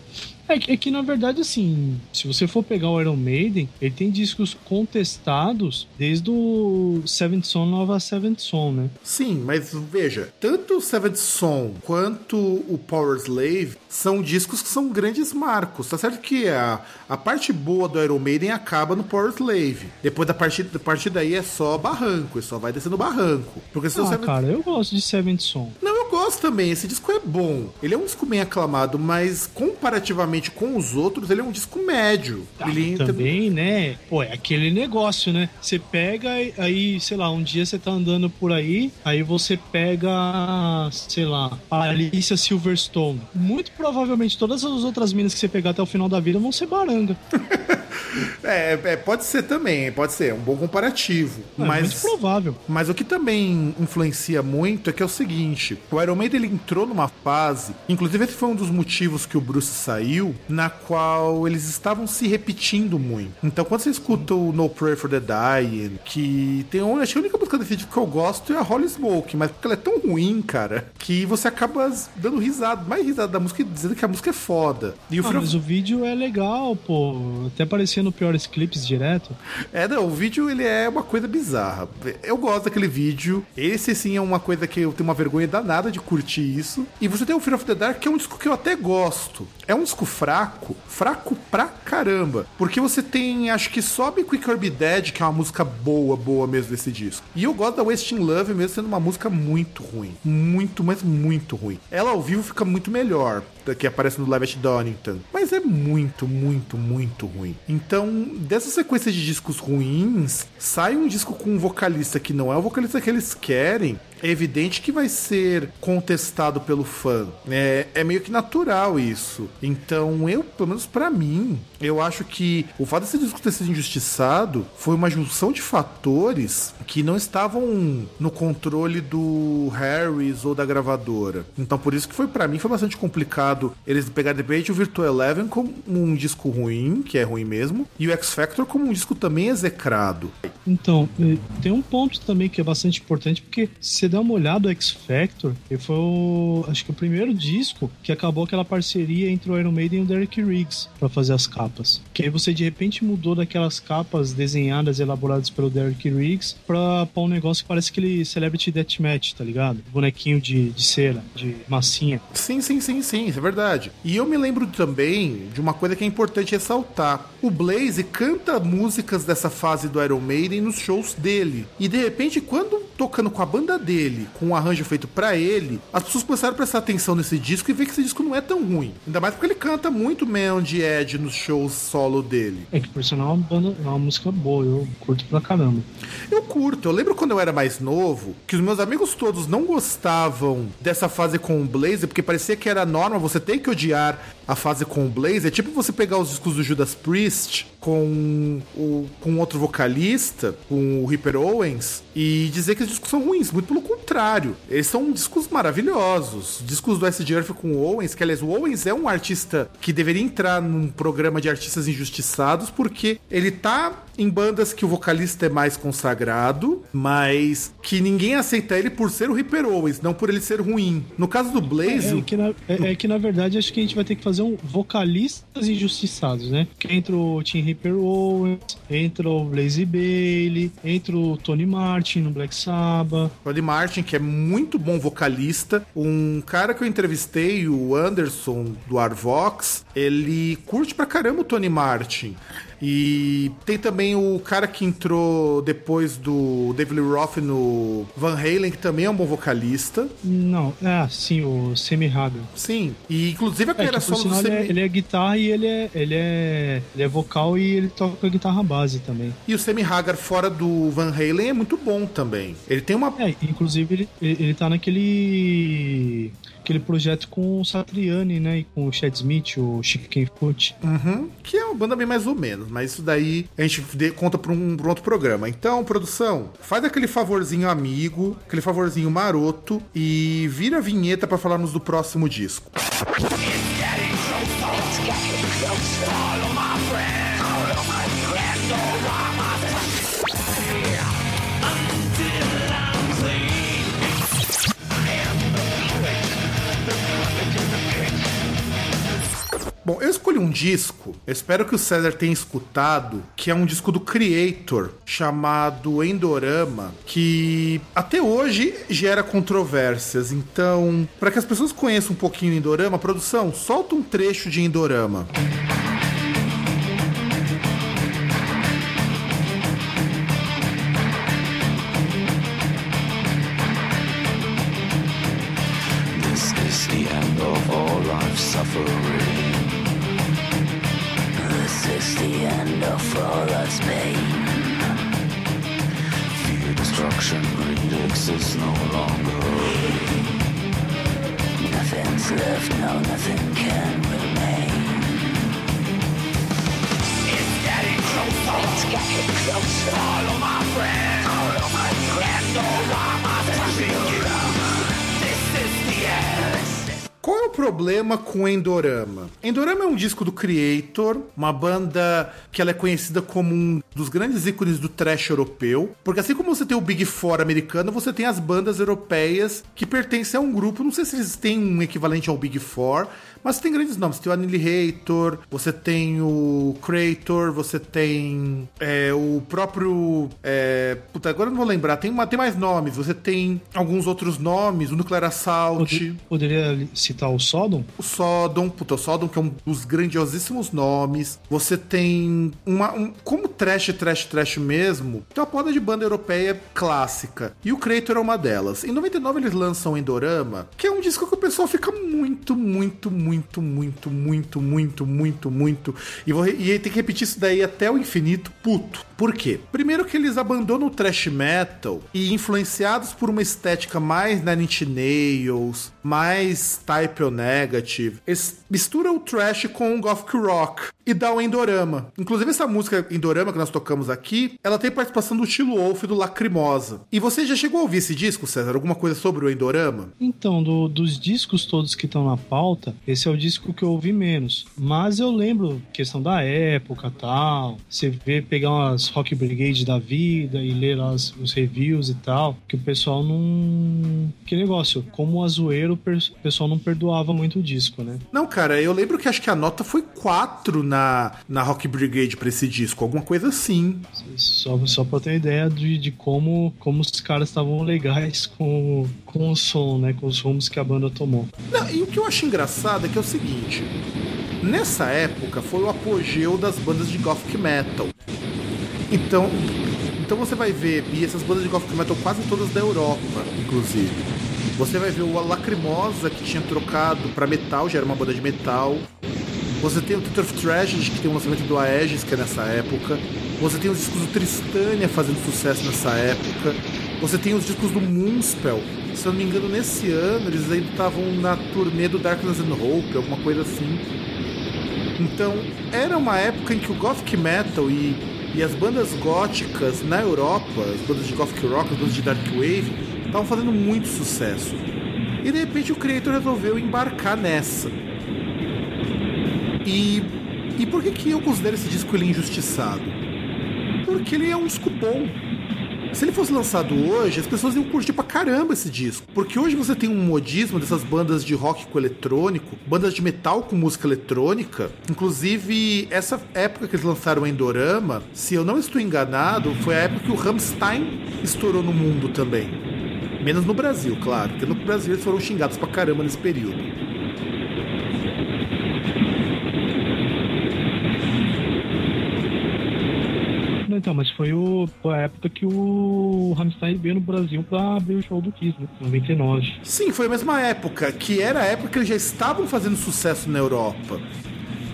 É que, é que, na verdade, assim, se você for pegar o Iron Maiden, ele tem discos contestados desde o Seventh Son Nova Seventh Son, né? Sim, mas veja, tanto o Seventh Son quanto o Power Slave são discos que são grandes marcos. Tá certo que a, a parte boa do Iron Maiden acaba no Power Slave. Depois da parte, da parte daí é só barranco, é só vai descendo barranco. Porque se Ah, Seventh cara, eu gosto de Seventh Son. Não, eu gosto também. Esse disco é bom. Ele é um disco bem aclamado, mas comparativamente com os outros, ele é um disco médio. Ah, ele entra- também, né? Pô, é aquele negócio, né? Você pega e- aí, sei lá, um dia você tá andando por aí, aí você pega, sei lá, a Alicia Silverstone. Muito provavelmente todas as outras minas que você pegar até o final da vida vão ser baranga. [LAUGHS] É, é, pode ser também, pode ser. É um bom comparativo. É mas. muito provável. Mas o que também influencia muito é que é o seguinte: o Iron Maiden ele entrou numa fase, inclusive esse foi um dos motivos que o Bruce saiu, na qual eles estavam se repetindo muito. Então quando você escuta o No Prayer for the Dying, que tem um, acho que a única música desse disco que eu gosto é a Holy Smoke, mas porque ela é tão ruim, cara, que você acaba dando risada, mais risada da música dizendo que a música é foda. E o Ah, mas o vídeo é legal, pô. Até aparecia no Piores Clips direto. É, não, o vídeo ele é uma coisa bizarra. Eu gosto daquele vídeo. Esse sim é uma coisa que eu tenho uma vergonha danada de curtir isso. E você tem o Fear of the Dark, que é um disco que eu até gosto. É um disco fraco, fraco pra caramba. Porque você tem, acho que sobe Quick or Be Dead, que é uma música boa, boa mesmo desse disco. E eu gosto da Wasting Love mesmo sendo uma música muito ruim. Muito, mas muito ruim. Ela ao vivo fica muito melhor que aparece no Live at Donington. Mas é muito, muito, muito ruim. Então, dessa sequência de discos ruins, sai um disco com um vocalista que não é o vocalista que eles querem. É evidente que vai ser contestado pelo fã. É, é meio que natural isso. Então, eu, pelo menos pra mim, eu acho que o fato desse disco ter sido injustiçado foi uma junção de fatores que não estavam no controle do Harris ou da gravadora. Então, por isso que foi para mim foi bastante complicado eles pegarem de repente o Virtual Eleven como um disco ruim, que é ruim mesmo, e o X Factor como um disco também execrado. Então, tem um ponto também que é bastante importante, porque se você dá uma olhada, o X Factor, ele foi o, acho que o primeiro disco que acabou aquela parceria entre o Iron Maiden e o Derek Riggs pra fazer as capas. Que aí você de repente mudou daquelas capas desenhadas, elaboradas pelo Derek Riggs, pra, pra um negócio que parece aquele Celebrity Deathmatch, tá ligado? Bonequinho de, de cera, de massinha. Sim, sim, sim, sim, isso é verdade. E eu me lembro também de uma coisa que é importante ressaltar. O Blaze canta músicas dessa fase do Iron Maiden nos shows dele. E de repente, quando tocando com a banda dele, com um arranjo feito pra ele, as pessoas começaram a prestar atenção nesse disco e ver que esse disco não é tão ruim. Ainda mais porque ele canta muito Man de Ed nos shows solo dele. É que por sinal é uma, banda, é uma música boa, eu curto pra caramba. Eu curto. Eu lembro quando eu era mais novo, que os meus amigos todos não gostavam dessa fase com o Blaze, porque parecia que era norma você ter que odiar a fase com o Blaze. É tipo você pegar os discos do Judas Priest com o com outro vocalista, com o Ripper Owens, e dizer que esses discos são ruins, muito pelo contrário. Eles são discos maravilhosos. Discos do S.J. Earth com o Owens, que aliás, o Owens é um artista que deveria entrar num programa de artistas injustiçados, porque ele tá em bandas que o vocalista é mais consagrado, mas que ninguém aceita ele por ser o Ripper Owens, não por ele ser ruim. No caso do Blaze. É, que na, é, é que na verdade acho que a gente vai ter que fazer um vocalistas injustiçados, né? Que entra o Tim Ripper Owens, entra o Blaze Bailey, entra o Tony Martin no Black Sabbath. Tony Martin, que é muito bom vocalista. Um cara que eu entrevistei, o Anderson do Arvox, ele curte pra caramba o Tony Martin. E tem também o cara que entrou depois do David Lee Roth no Van Halen, que também é um bom vocalista. Não, é, sim, o Semi Hagar. Sim, e inclusive a É, carreira por solo do sinal, ele, é, Semi... ele é guitarra e ele é, ele, é, ele é vocal e ele toca guitarra base também. E o Semi Hagar fora do Van Halen é muito bom também. Ele tem uma É, inclusive ele, ele, ele tá naquele aquele projeto com o Satriani, né, e com o Chad Smith, o Chico Kenfoot. Uhum, que é uma banda bem mais ou menos, mas isso daí a gente conta pra um, pra um outro programa. Então, produção, faz aquele favorzinho amigo, aquele favorzinho maroto e vira a vinheta pra falarmos do próximo disco. Bom, eu escolhi um disco, espero que o César tenha escutado, que é um disco do Creator, chamado Endorama, que até hoje gera controvérsias. Então, para que as pessoas conheçam um pouquinho Endorama, produção, solta um trecho de Endorama. This Nothing's left, no, nothing can remain. It's getting closer. It's getting closer. Follow my friend. Problema com Endorama? Endorama é um disco do Creator, uma banda que ela é conhecida como um dos grandes ícones do trash europeu, porque assim como você tem o Big Four americano, você tem as bandas europeias que pertencem a um grupo, não sei se eles têm um equivalente ao Big Four, mas tem grandes nomes. Tem o Annihilator, você tem o Creator, você tem é, o próprio. É, puta, agora eu não vou lembrar. Tem, uma, tem mais nomes. Você tem alguns outros nomes. O Nuclear Assault. Pode- Poderia citar o Sodom? O Sodom, puta, o Sodom que é um dos grandiosíssimos nomes. Você tem uma. Um, como trash, trash, trash mesmo, tem uma poda de banda europeia clássica. E o Creator é uma delas. Em 99 eles lançam Endorama, que é um disco que o pessoal fica muito, muito, muito, muito, muito, muito, muito, muito. E, vou, re- e tem que repetir isso daí até o infinito, puto. Por quê? Primeiro que eles abandonam o thrash metal e influenciados por uma estética mais Nine Inch Nails, mais Type O Negative, eles misturam o thrash com o gothic rock e dá o Endorama. Inclusive essa música Endorama que nós tocamos aqui, ela tem participação do Tilo Wolf e do Lacrimosa. E você já chegou a ouvir esse disco, César? Alguma coisa sobre o Endorama? Então, do- dos discos todos que estão na pauta, esse é o disco que eu ouvi menos. Mas eu lembro questão da época tal. Você vê pegar umas Rock Brigade da vida e ler lá os, reviews e tal, que o pessoal não. Que negócio, como a zoeiro, o pessoal não perdoava muito o disco, né? Não, cara, eu lembro que acho que a nota foi 4 na, na Rock Brigade pra esse disco, alguma coisa assim. Só, só pra ter ideia de, de como, como os caras estavam legais com, com o som, né? Com os rumos que a banda tomou. Não, e o que eu acho engraçado é que é o seguinte: nessa época foi o apogeu das bandas de gothic metal. Então, então você vai ver, e essas bandas de gothic metal quase todas da Europa, inclusive. Você vai ver o Lacrimosa que tinha trocado pra metal, já era uma banda de metal. Você tem o Theater of Tragedy, que tem o lançamento do Aegis, que é nessa época. Você tem os discos do Tristânia fazendo sucesso nessa época. Você tem os discos do Moonspell. Se eu não me engano, nesse ano eles ainda estavam na turnê do Darkness and Hope, alguma coisa assim. Então, era uma época em que o Gothic Metal e, E as bandas góticas na Europa, as bandas de gothic rock, as bandas de dark wave, estavam fazendo muito sucesso. E de repente o Creator resolveu embarcar nessa. E, e por que, que eu considero esse disco ele injustiçado? Porque ele é um disco bom. Se ele fosse lançado hoje, as pessoas iam curtir pra caramba esse disco. Porque hoje você tem um modismo dessas bandas de rock com eletrônico, bandas de metal com música eletrônica. Inclusive, essa época que eles lançaram o Endorama, se eu não estou enganado, foi a época que o Rammstein estourou no mundo também. Menos no Brasil, claro, porque no Brasil eles foram xingados pra caramba nesse período. Não, Então, mas foi, o, a época que o Rammstein veio no Brasil pra abrir o show do Kiss, né? 99. Sim, foi a mesma época, que era a época que eles já estavam fazendo sucesso na Europa.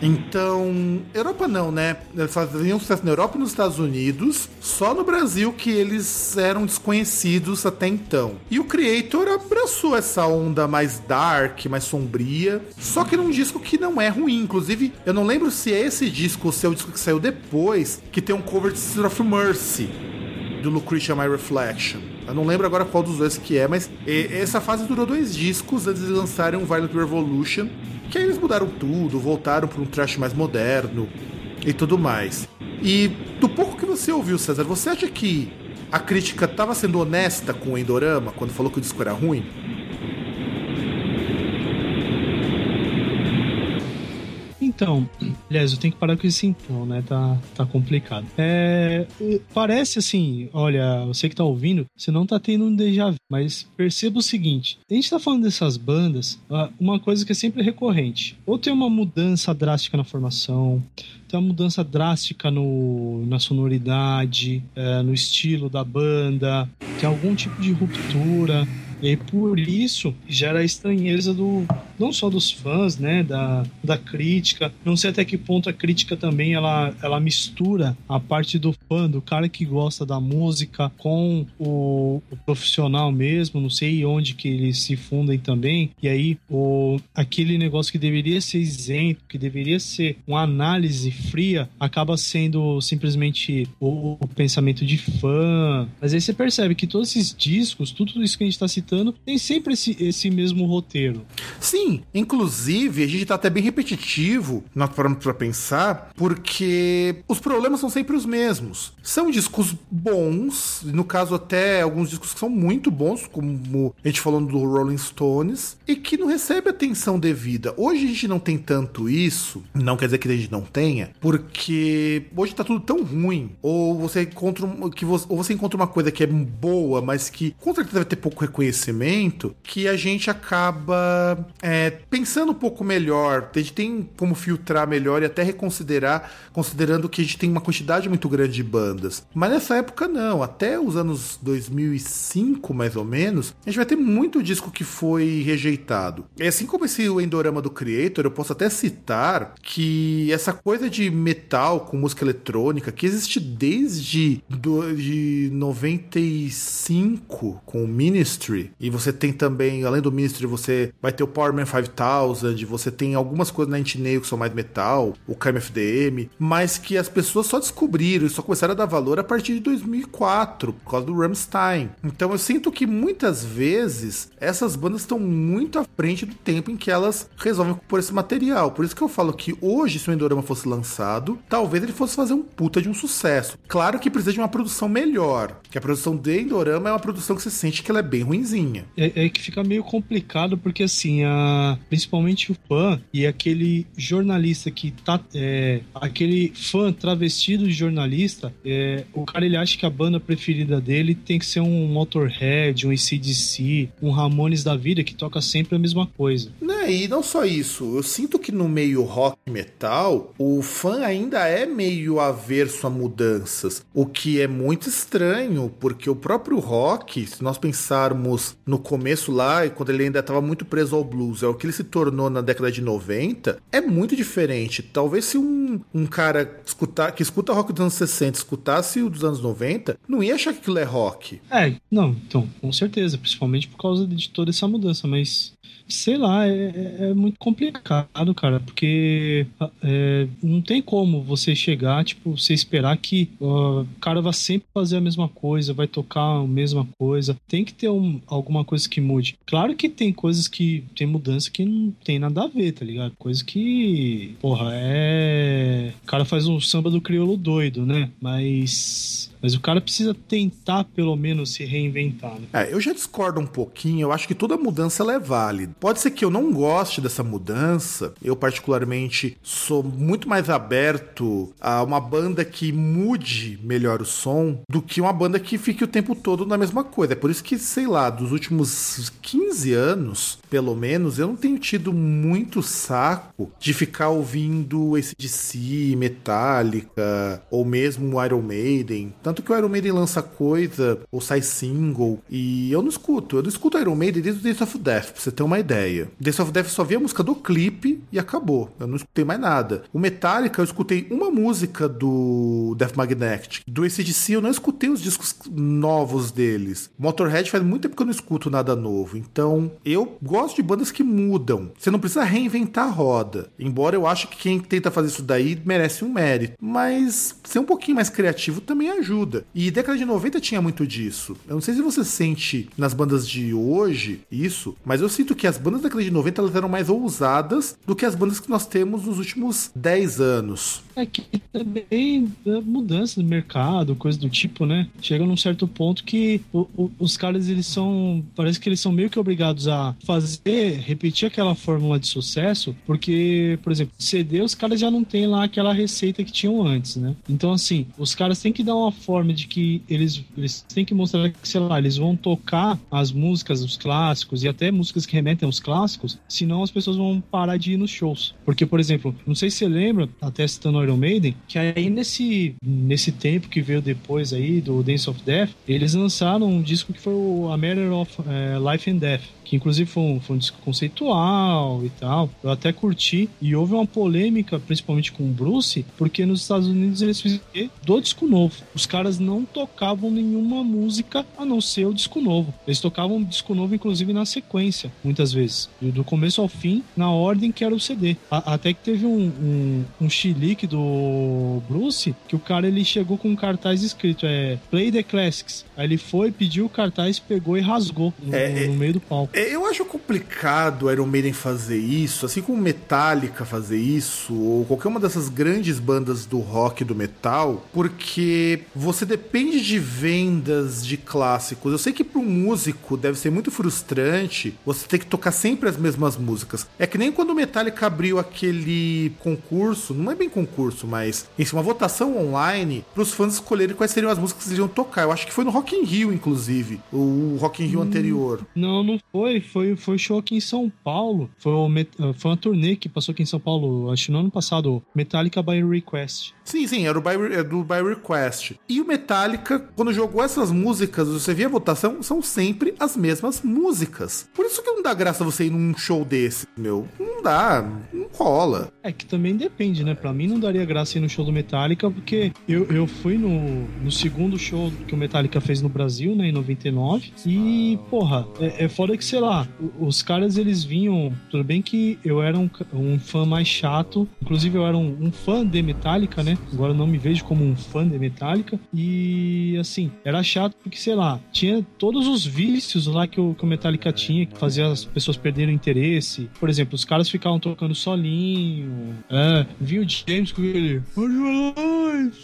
Então, Europa não, né? Eles faziam sucesso na Europa e nos Estados Unidos, só no Brasil que eles eram desconhecidos até então. E o Creator abraçou essa onda mais dark, mais sombria, só que num disco que não é ruim. Inclusive, eu não lembro se é esse disco ou se é o disco que saiu depois, que tem um cover de Sister of Mercy, do Lucretia My Reflection. Eu não lembro agora qual dos dois que é, mas essa fase durou dois discos antes de lançarem o Violent Revolution, que aí eles mudaram tudo, voltaram para um trash mais moderno e tudo mais. E do pouco que você ouviu, César, você acha que a crítica estava sendo honesta com o Endorama quando falou que o disco era ruim? Então, aliás, eu tenho que parar com esse então, né? Tá, tá complicado. É, parece assim, olha, você que tá ouvindo, você não tá tendo um déjà vu, mas perceba o seguinte: a gente tá falando dessas bandas, ah, uma coisa que é sempre recorrente. Ou tem uma mudança drástica na formação, tem uma mudança drástica no, na sonoridade, eh, no estilo da banda, tem algum tipo de ruptura. E por isso, gera a estranheza do, não só dos fãs, né, da, da crítica. Não sei até que ponto a crítica também ela, ela mistura a parte do fã, do cara que gosta da música, com o, o profissional mesmo. Não sei onde que eles se fundem também. E aí, o, aquele negócio que deveria ser isento, que deveria ser uma análise fria, acaba sendo simplesmente o, o pensamento de fã. Mas aí você percebe que todos esses discos, tudo isso que a gente tá citando, tem sempre esse, esse mesmo roteiro. Sim, inclusive a gente tá até bem repetitivo na parando pra pensar, porque os problemas são sempre os mesmos. São discos bons, no caso até alguns discos que são muito bons, como a gente falando do Rolling Stones, e que não recebe atenção devida. Hoje a gente não tem tanto isso, não quer dizer que a gente não tenha, porque hoje tá tudo tão ruim, ou você encontra que você, ou você encontra uma coisa que é boa, mas que com certeza vai ter pouco reconhecimento, que a gente acaba é, pensando um pouco melhor. A gente tem como filtrar melhor e até reconsiderar, considerando que a gente tem uma quantidade muito grande de bandas. Mas nessa época não, até os anos 2005 mais ou menos, a gente vai ter muito disco que foi rejeitado. E assim como esse Endorama do Creator, eu posso até citar que essa coisa de metal com música eletrônica que existe desde do, de 95 com o Ministry, e você tem também, além do Ministry, você vai ter o Power Man 5000, você tem algumas coisas na Nail que são mais metal, o KMFDM, mas que as pessoas só descobriram e só começaram a dar valor a partir de 2004, por causa do Rammstein. Então eu sinto que muitas vezes essas bandas estão muito à frente do tempo em que elas resolvem compor esse material. Por isso que eu falo que hoje, se o Endorama fosse lançado, talvez ele fosse fazer um puta de um sucesso. Claro que precisa de uma produção melhor, que a produção de Endorama é uma produção que você sente que ela é bem ruinzinha. É, é que fica meio complicado porque assim, a, principalmente o fã e aquele jornalista que tá. é, aquele fã travestido de jornalista, é, o cara ele acha que a banda preferida dele tem que ser um Motorhead, um ACDC, um Ramones da vida que toca sempre a mesma coisa. Né, e não só isso, eu sinto que no meio rock metal, o fã ainda é meio averso a mudanças, o que é muito estranho, porque o próprio rock, se nós pensarmos no começo lá, quando ele ainda estava muito preso ao blues, é o que ele se tornou na década de 90, é muito diferente. Talvez se um, um cara escutar, que escuta rock dos anos 60 escutasse o dos anos 90, não ia achar que aquilo é rock. É, não, então, com certeza, principalmente por causa de toda essa mudança, mas sei lá, é, é- é muito complicado, cara, porque é, não tem como você chegar, tipo, você esperar que o cara vai sempre fazer a mesma coisa, vai tocar a mesma coisa. Tem que ter um- alguma coisa que mude. Claro que tem coisas que tem mudança que não tem nada a ver, tá ligado? Coisa que, porra, é. O cara faz um samba do crioulo doido, né? Mas. Mas o cara precisa tentar, pelo menos, se reinventar, né? É, eu já discordo um pouquinho. Eu acho que toda mudança é válida. Pode ser que eu não goste dessa mudança. Eu, particularmente, sou muito mais aberto a uma banda que mude melhor o som do que uma banda que fique o tempo todo na mesma coisa. É por isso que, sei lá, dos últimos 15 anos, pelo menos, eu não tenho tido muito saco de ficar ouvindo esse DC, Metallica, ou mesmo Iron Maiden. Tanto que o Iron Maiden lança coisa, ou sai single, e eu não escuto. Eu não escuto Iron Maiden desde o Days of Death, pra você ter uma ideia. Days of Death só vi a música do clipe e acabou. Eu não escutei mais nada. O Metallica, eu escutei uma música do Death Magnetic. Do ACDC, eu não escutei os discos novos deles. Motorhead faz muito tempo que eu não escuto nada novo. Então, eu gosto de bandas que mudam. Você não precisa reinventar a roda. Embora eu ache que quem tenta fazer isso daí merece um mérito. Mas ser um pouquinho mais criativo também ajuda. E década de 90 tinha muito disso. Eu não sei se você sente nas bandas de hoje isso, mas eu sinto que as bandas da década de 90 elas eram mais ousadas do que as bandas que nós temos nos últimos 10 anos. É que também é mudança do mercado, coisa do tipo, né? Chega num certo ponto que o- o- os caras, eles são. Parece que eles são meio que obrigados a fazer, repetir aquela fórmula de sucesso, porque, por exemplo, CD, os caras já não têm lá aquela receita que tinham antes, né? Então, assim, os caras têm que dar uma forma de que eles, eles têm que mostrar que, sei lá, eles vão tocar as músicas, os clássicos e até músicas que remetem aos clássicos, senão as pessoas vão parar de ir nos shows. Porque, por exemplo, não sei se você lembra, até citando Iron Maiden, que aí nesse, nesse tempo que veio depois aí do Dance of Death, eles lançaram um disco que foi o A Matter of eh, Life and Death, que inclusive foi um, foi um disco conceitual e tal. Eu até curti. E houve uma polêmica, principalmente com o Bruce, porque nos Estados Unidos eles fizeram do disco novo. Os caras não tocavam nenhuma música a não ser o disco novo. Eles tocavam o disco novo, inclusive, na sequência, muitas vezes. Do- começo ao fim, na ordem que era o CD. A- até que teve um, um, um chilique do Bruce, que o cara ele chegou com um cartaz escrito: é Play the Classics. Aí ele foi, pediu o cartaz, pegou e rasgou no, É, é- no meio do palco. É, Eu acho complicado Iron Maiden fazer isso, assim como Metallica fazer isso, ou qualquer uma dessas grandes bandas do rock e do metal, porque você depende de vendas de clássicos. Eu sei que para um músico deve ser muito frustrante você ter que tocar sempre as mesmas músicas. É que nem quando o Metallica abriu aquele concurso, não é bem concurso, mas enfim, uma votação online para os fãs escolherem quais seriam as músicas que eles iam tocar. Eu acho que foi no Rock in Rio, inclusive, o Rock in Rio anterior. Não, não foi. Foi, foi show aqui em São Paulo. Foi, o eh, foi uma turnê que passou aqui em São Paulo, acho que no ano passado. Metallica by Request. Sim, sim, era o by, é do By Request. E o Metallica, quando jogou essas músicas, você via a votação, são sempre as mesmas músicas. Por isso que não dá graça você ir num show desse, meu. Não dá, não rola. É que também depende, né? Pra mim não daria graça ir no show do Metallica, porque eu, eu fui no, no segundo show que o Metallica fez no Brasil, né? Em 99. E, porra, é, é foda que, sei lá, os caras eles vinham. Tudo bem que eu era um, um fã mais chato. Inclusive, eu era um, um fã de Metallica, né? Agora não me vejo como um fã de Metallica. E, assim, era chato porque, sei lá, tinha todos os vícios lá que o, que o Metallica tinha, que fazia as pessoas perderem o interesse. Por exemplo, os caras ficavam tocando solinho. É, vinha o James com ele.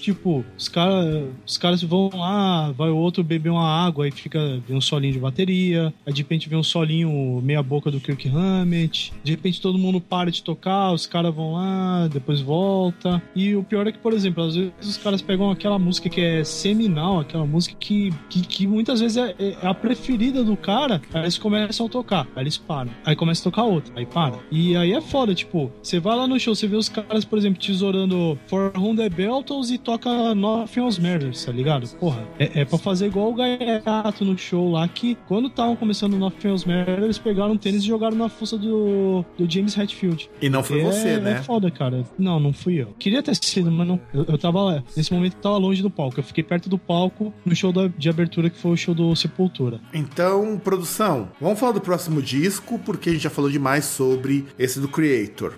Tipo, os caras os caras vão lá, vai o outro beber uma água, aí fica vem um solinho de bateria. Aí de repente vem um solinho meia boca do Kirk Hammett. De repente todo mundo para de tocar, os caras vão lá, depois volta. E o pior é que, por exemplo, às vezes os caras pegam aquela música que é seminal, aquela música que, que, que muitas vezes é, é a preferida do cara, aí eles começam a tocar, aí eles param. Aí começa a tocar outra, aí para. E aí é foda, tipo, você vai lá no show, você vê os caras, por exemplo, tesourando For Whom the Bell Tolls e toca Nothing Else Matters, tá ligado? Porra, é, é pra fazer igual o Gaiato no show lá, que quando estavam começando Nothing Else Matters, eles pegaram um tênis e jogaram na fuça do, do James Hetfield. E não foi É- você, É né? foda, cara. Não, não fui eu. Queria ter sido, mas não. Eu, eu tava lá. Nesse momento eu tava longe do palco. Eu fiquei perto do palco no show da- de abertura, que foi o show do Sepultura. Então, produção, vamos falar do próximo disco, porque a gente já falou demais sobre esse do Creator.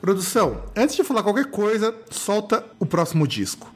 Produção, antes de falar qualquer coisa, solta o próximo disco.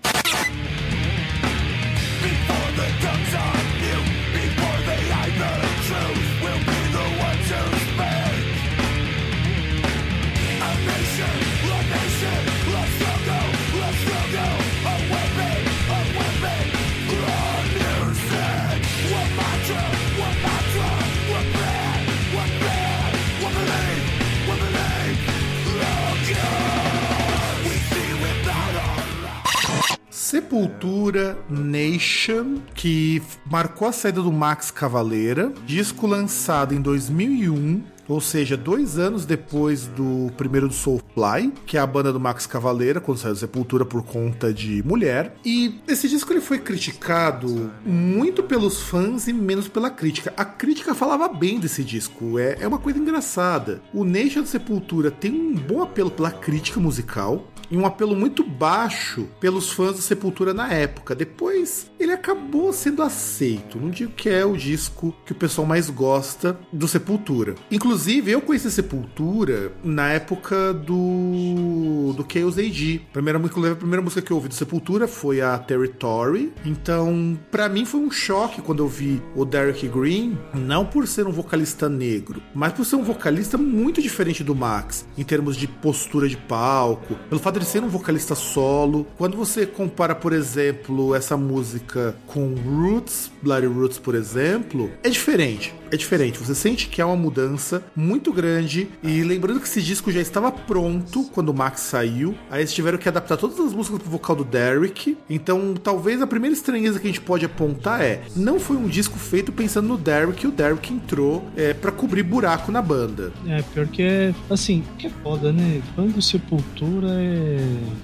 Sepultura Nation, que marcou a saída do Max Cavaleira, disco lançado em 2001, ou seja, dois anos depois do primeiro do Soulfly, que é a banda do Max Cavaleira, quando saiu Sepultura por conta de mulher. E esse disco ele foi criticado muito pelos fãs e menos pela crítica. A crítica falava bem desse disco, é, é uma coisa engraçada. O Nation Sepultura tem um bom apelo pela crítica musical, e um apelo muito baixo pelos fãs do Sepultura na época. Depois ele acabou sendo aceito. Não digo que é o disco que o pessoal mais gosta do Sepultura. Inclusive, eu conheci Sepultura na época do do Chaos AD. Primeira, a primeira música que eu ouvi do Sepultura foi a Territory. Então, pra mim foi um choque quando eu vi o Derek Green, não por ser um vocalista negro, mas por ser um vocalista muito diferente do Max, em termos de postura de palco, pelo fato de ser um vocalista solo. Quando você compara, por exemplo, essa música com Roots, Bloody Roots, por exemplo, é diferente. É diferente. Você sente que há uma mudança muito grande. E lembrando que esse disco já estava pronto quando o Max saiu. Aí eles tiveram que adaptar todas as músicas pro vocal do Derek. Então, talvez a primeira estranheza que a gente pode apontar é: não foi um disco feito pensando no Derek. E o Derek entrou é, para cobrir buraco na banda. É, pior que é. Assim, que é foda, né? Fã do Sepultura é.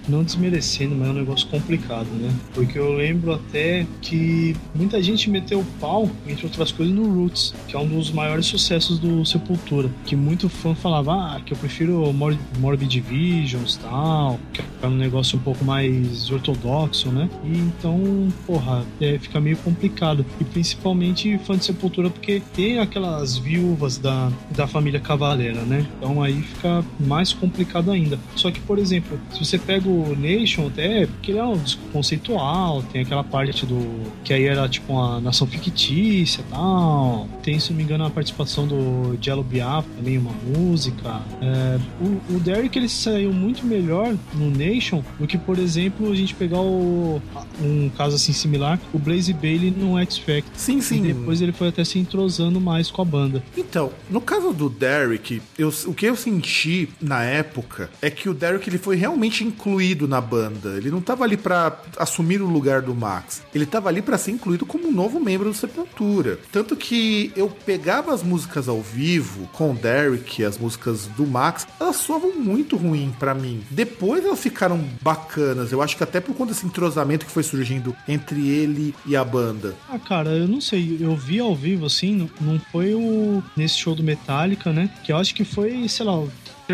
Não desmerecendo, mas é um negócio complicado, né? Porque eu lembro até que muita gente meteu o pau, entre outras coisas, no Roots, que é um dos maiores sucessos do Sepultura. Que muito fã falava, ah, que eu prefiro Mor Morbid Visions tal, que é um negócio um pouco mais ortodoxo, né? E então, porra, é, fica meio complicado. E principalmente fã de Sepultura, porque tem aquelas viúvas da, da família Cavaleira, né? Então aí fica mais complicado ainda. Só que, por exemplo, se você pega o Nation, até porque ele é um disco conceitual, tem aquela parte do. que aí era tipo uma nação fictícia e tal. Tem, se não me engano, a participação do Jello Biafra também, uma música. É, o, o Derek ele saiu muito melhor no Nation do que, por exemplo, a gente pegar o, um caso assim similar, o Blaze Bailey no X Factor. Sim, sim. E depois ele foi até se entrosando mais com a banda. Então, no caso do Derek, eu- o que eu senti na época é que o Derek ele foi realmente incluído na banda. Ele não tava ali pra assumir o lugar do Max. Ele tava ali pra ser incluído como um novo membro do Sepultura. Tanto que eu pegava as músicas ao vivo com o Derek, as músicas do Max, elas soavam muito ruim pra mim. Depois elas ficaram bacanas. Eu acho que até por conta desse entrosamento que foi surgindo entre ele e a banda. Ah, cara, eu não sei. Eu vi ao vivo, assim, não, foi o nesse show do Metallica, né? Que eu acho que foi, sei lá,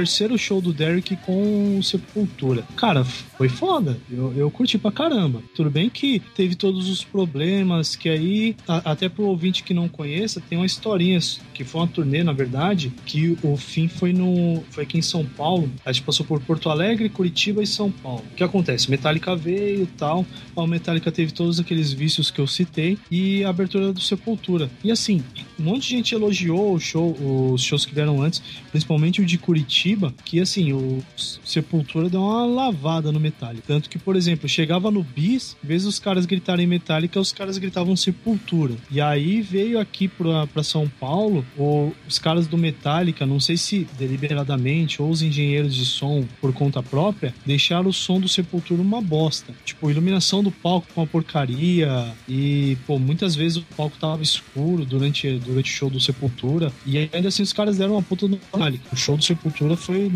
terceiro show do Derek com o Sepultura. Cara, foi foda. Eu, eu curti pra caramba. Tudo bem que teve todos os problemas, que aí, a- até pro ouvinte que não conheça, tem uma historinha, que foi uma turnê, na verdade, que o fim foi no. Foi aqui em São Paulo. A gente passou por Porto Alegre, Curitiba e São Paulo. O que acontece? Metallica veio e tal. A Metallica teve todos aqueles vícios que eu citei e a abertura do Sepultura. E assim, um monte de gente elogiou o show, os shows que deram antes, principalmente o de Curitiba Curitiba que, assim, o Sepultura deu uma lavada no Metallica. Tanto que, por exemplo, chegava no Bis, em vez dos caras gritarem Metallica, os caras gritavam Sepultura. E aí veio aqui pra, pra São Paulo, o- os caras do Metallica, não sei se deliberadamente ou os engenheiros de som por conta própria, deixaram o som do Sepultura uma bosta. Tipo, iluminação do palco com uma porcaria e, pô, muitas vezes o palco tava escuro durante, durante o show do Sepultura e ainda assim os caras deram uma puta no Metallica. O show do Sepultura foi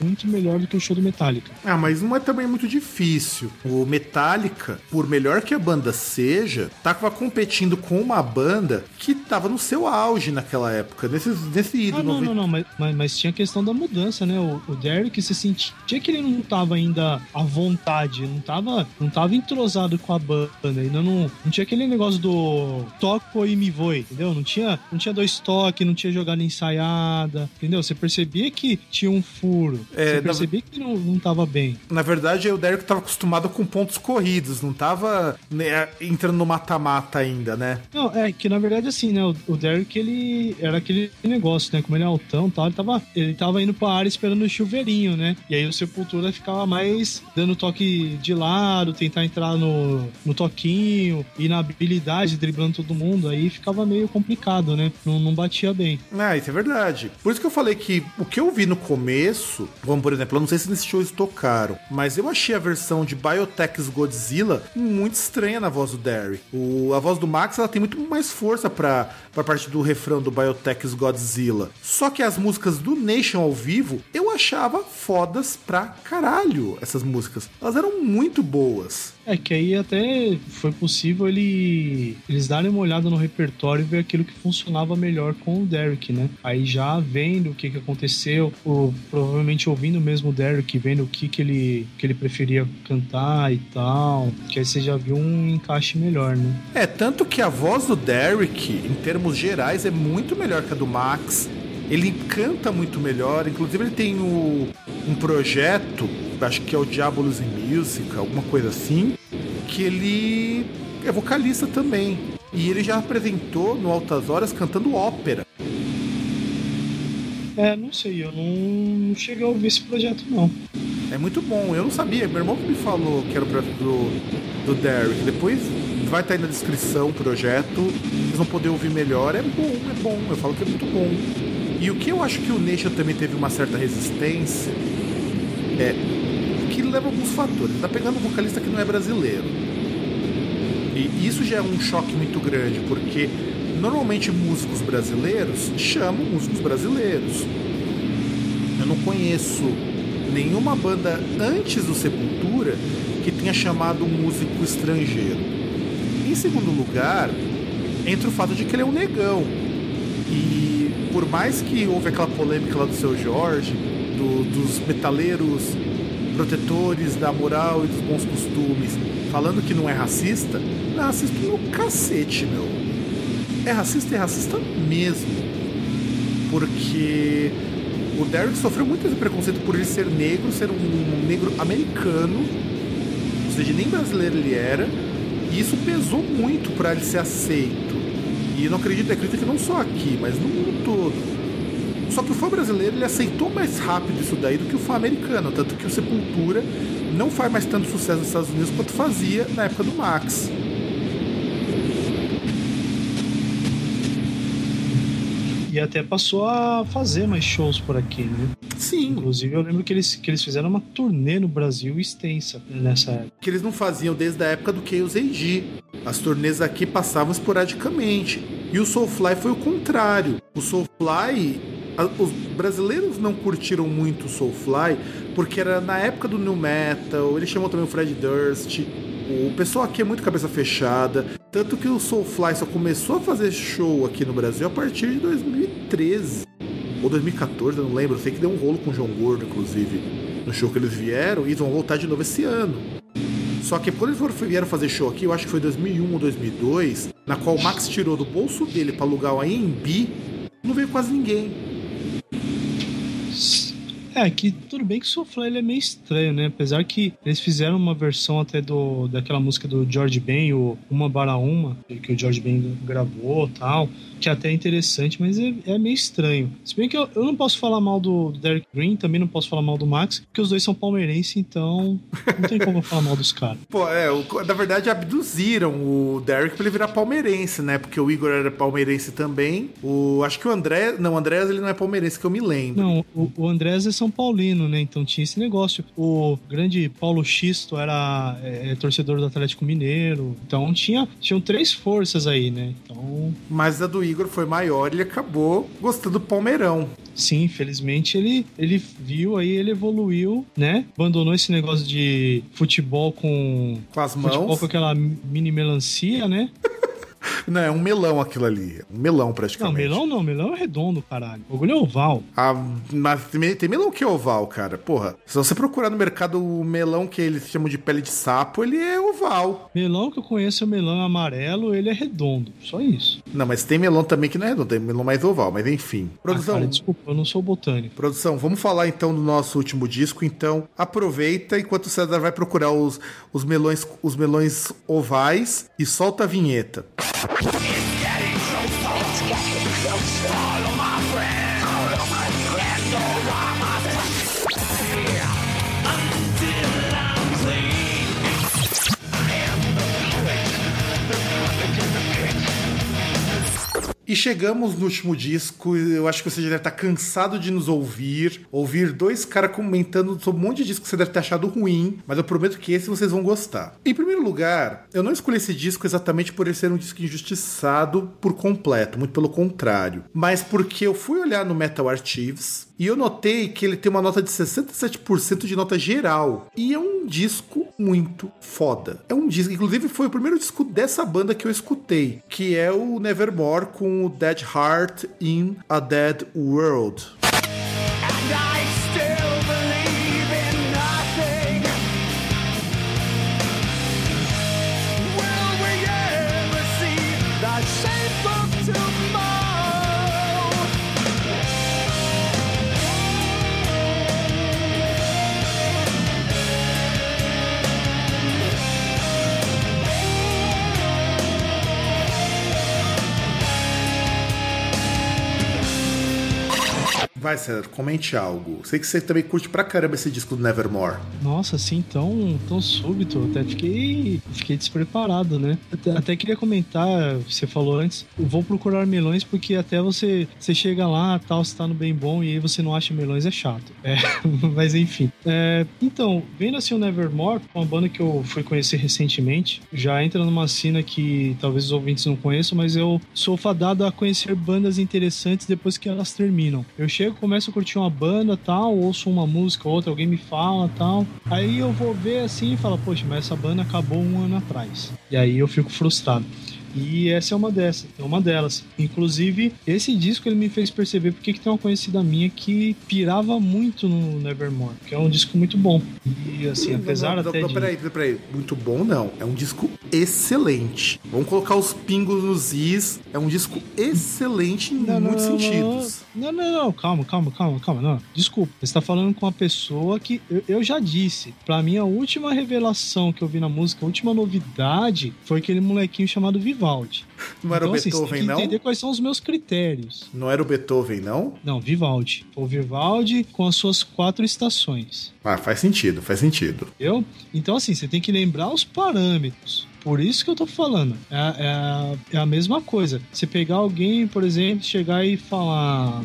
muito melhor do que o show do Metallica. Ah, mas não é também muito difícil. O Metallica, por melhor que a banda seja, tava competindo com uma banda que tava no seu auge naquela época, nesse, nesse Ah, ídolo. não, não, não, mas, mas, mas tinha a questão da mudança, né? O, o Derek se sentia que ele não tava ainda à vontade, não tava, não tava entrosado com a banda, ainda não, não tinha aquele negócio do toco e me voe, entendeu? Não tinha, não tinha dois toques, não tinha jogada ensaiada, entendeu? Você percebia que tinha um furo, É, você na- percebia que não, não tava bem. Na verdade, o Derek tava acostumado com pontos corridos, não tava né, entrando no mata-mata ainda, né? Não, é que na verdade assim, né? O, o Derek, ele era aquele negócio, né? Como ele é altão e tal, ele tava, ele tava indo pra área esperando o chuveirinho, né? E aí o Sepultura ficava mais dando toque de lado, tentar entrar no, no toquinho e na habilidade, driblando todo mundo. Aí ficava meio complicado, né? Não, não batia bem. Ah, isso é verdade. Por isso que eu falei que o que eu vi no começo, como por exemplo, eu não sei se nesse show eles tocaram, mas eu achei a versão de Biotech's Godzilla muito estranha na voz do Derry. O, a voz do Max ela tem muito mais força pra, pra parte do refrão do Biotech's Godzilla. Só que as músicas do Nation ao vivo eu achava fodas pra caralho essas músicas. Elas eram muito boas. É que aí até foi possível ele, eles darem uma olhada no repertório e ver aquilo que funcionava melhor com o Derek, né? Aí já vendo o que, que aconteceu, ou provavelmente ouvindo mesmo o Derek, vendo o que, que, ele, que ele preferia cantar e tal, que aí você já viu um encaixe melhor, né? É, tanto que a voz do Derek, em termos gerais, é muito melhor que a do Max. Ele canta muito melhor, inclusive ele tem o- um projeto, acho que é o Diabolos in Music, alguma coisa assim, que ele é vocalista também. E ele já apresentou no Altas Horas cantando ópera. É, não sei, eu não, não cheguei a ouvir esse projeto, não. É muito bom, eu não sabia, meu irmão que me falou que era o projeto do, do Derek. Depois vai estar aí na descrição o projeto, vocês vão poder ouvir melhor. É bom, é bom, eu falo que é muito bom. E o que eu acho que o Nation também teve uma certa resistência é que leva alguns fatores. Tá pegando um vocalista que não é brasileiro. E isso já é um choque muito grande, porque normalmente músicos brasileiros chamam músicos brasileiros. Eu não conheço nenhuma banda antes do Sepultura que tenha chamado um músico estrangeiro. Em segundo lugar, entra o fato de que ele é um negão. E por mais que houve aquela polêmica lá do seu Jorge, do- dos metaleiros protetores da moral e dos bons costumes, falando que não é racista, não é racista no cacete, meu. É racista e é racista mesmo. Porque o Derek sofreu muito esse preconceito por ele ser negro, ser um negro americano, ou seja, nem brasileiro ele era, e isso pesou muito para ele ser aceito. E não acredito, acredito que não só aqui, mas no mundo todo. Só que o fã brasileiro ele aceitou mais rápido isso daí do que o fã americano, tanto que o Sepultura não faz mais tanto sucesso nos Estados Unidos quanto fazia na época do Max. E até passou a fazer mais shows por aqui, né? Sim, Inclusive, eu lembro que eles, que eles fizeram uma turnê no Brasil extensa nessa época. que eles não faziam desde a época do Chaos AG. As turnês aqui passavam esporadicamente. E o Soulfly foi o contrário. O Soulfly, a- os brasileiros não curtiram muito o Soulfly porque era na época do New Metal. Ele chamou também o Fred Durst. O pessoal aqui é muito cabeça fechada. Tanto que o Soulfly só começou a fazer show aqui no Brasil a partir de 2013 ou 2014, eu não lembro. Eu sei que deu um rolo com o João Gordo, inclusive, no show que eles vieram, e vão voltar de novo esse ano. Só que quando eles vieram fazer show aqui, eu acho que foi 2001 ou 2002, na qual o Max tirou do bolso dele pra alugar o AMB, não veio quase ninguém. É, que tudo bem que o Soulfly ele é meio estranho, né? Apesar que eles fizeram uma versão até do daquela música do George Ben, o Uma Bara Uma, que o George Ben gravou tal, que até é interessante, mas é, é meio estranho. Se bem que eu, eu não posso falar mal do, do Derek Green, também não posso falar mal do Max, porque os dois são palmeirenses, então não tem como eu falar mal dos caras. [LAUGHS] Pô, é, o- na verdade abduziram o Derek pra ele virar palmeirense, né? Porque o Igor era palmeirense também. O, acho que o André. Não, o Andrés ele não é palmeirense, que eu me lembro. Não, o, o Andrés é São Paulino, né? Então tinha esse negócio. O grande Paulo Xisto era é, é, torcedor do Atlético Mineiro. Então tinha, tinham três forças aí, né? Então, Mas a do Igor foi maior e ele acabou gostando do Palmeirão. sim, infelizmente ele, ele viu aí, ele evoluiu, né? Abandonou esse negócio de futebol com. Com as Futebol mãos. com aquela mini melancia, né? [LAUGHS] Não, é um melão aquilo ali. Um melão, Não, praticamente. melão não, melão é redondo, caralho. O bagulho é oval. Ah, mas tem, melão que é oval, cara. Porra, se você procurar no mercado o melão que eles chamam de pele de sapo, ele é oval. Melão que eu conheço é o melão amarelo, ele é redondo. Só isso. Não, mas tem melão também que não é redondo, tem melão mais oval, mas enfim. Ah, Produção, cara, desculpa, eu não sou botânico. Produção, vamos falar então do nosso último disco. Então, aproveita enquanto o César vai procurar os, os melões os melões ovais e solta a vinheta. Yeah. E chegamos no último disco. Eu acho que você já deve estar cansado de nos ouvir. Ouvir dois caras comentando sobre um monte de disco que você deve ter achado ruim. Mas eu prometo que esse vocês vão gostar. Em primeiro lugar, eu não escolhi esse disco exatamente por ele ser um disco injustiçado por completo. Muito pelo contrário. Mas porque eu fui olhar no Metal Archives. E eu notei que ele tem uma nota de 67% de nota geral. E é um disco muito foda. É um disco, inclusive foi o primeiro disco dessa banda que eu escutei, que é o Nevermore com o Dead Heart in a Dead World. And I César, comente algo. Sei que você também curte pra caramba esse disco do Nevermore. Nossa, assim, tão, tão súbito. Até fiquei, fiquei despreparado, né? Até, até queria comentar, você falou antes, vou procurar melões porque até você, você chega lá, tal, você tá no bem bom e aí você não acha melões, é chato. É, [LAUGHS] mas enfim. É, então, vendo assim o Nevermore, uma banda que eu fui conhecer recentemente, já entra numa cena que talvez os ouvintes não conheçam, mas eu sou fadado a conhecer bandas interessantes depois que elas terminam. Eu chego, começo a curtir uma banda, tal, ouço uma música, outra, alguém me fala, tal. Aí eu vou ver assim e falo, poxa, mas essa banda acabou um ano atrás. E aí eu fico frustrado. E essa é uma dessas, é uma delas. Inclusive, esse disco ele me fez perceber porque que tem uma conhecida minha que pirava muito no Nevermore, que é um disco muito bom. E assim, apesar não, não, até não, de... Peraí, peraí. Muito bom, não. É um disco excelente. Vamos colocar os pingos nos is. É um disco excelente em muitos sentidos. Não, não, não, calma, calma, calma, calma, não. Desculpa, você está falando com uma pessoa que eu, eu já disse. Pra mim, a última revelação que eu vi na música, a última novidade, foi aquele molequinho chamado Vivaldi. Não era o assim, você Beethoven, tem que não? entender quais são os meus critérios. Não era o Beethoven, não? Não, Vivaldi. O Vivaldi com as suas quatro estações. Ah, faz sentido, faz sentido. Entendeu? Então, assim, você tem que lembrar os parâmetros. Por isso que eu tô falando. É, é a- é a mesma coisa. Você pegar alguém, por exemplo, chegar e falar.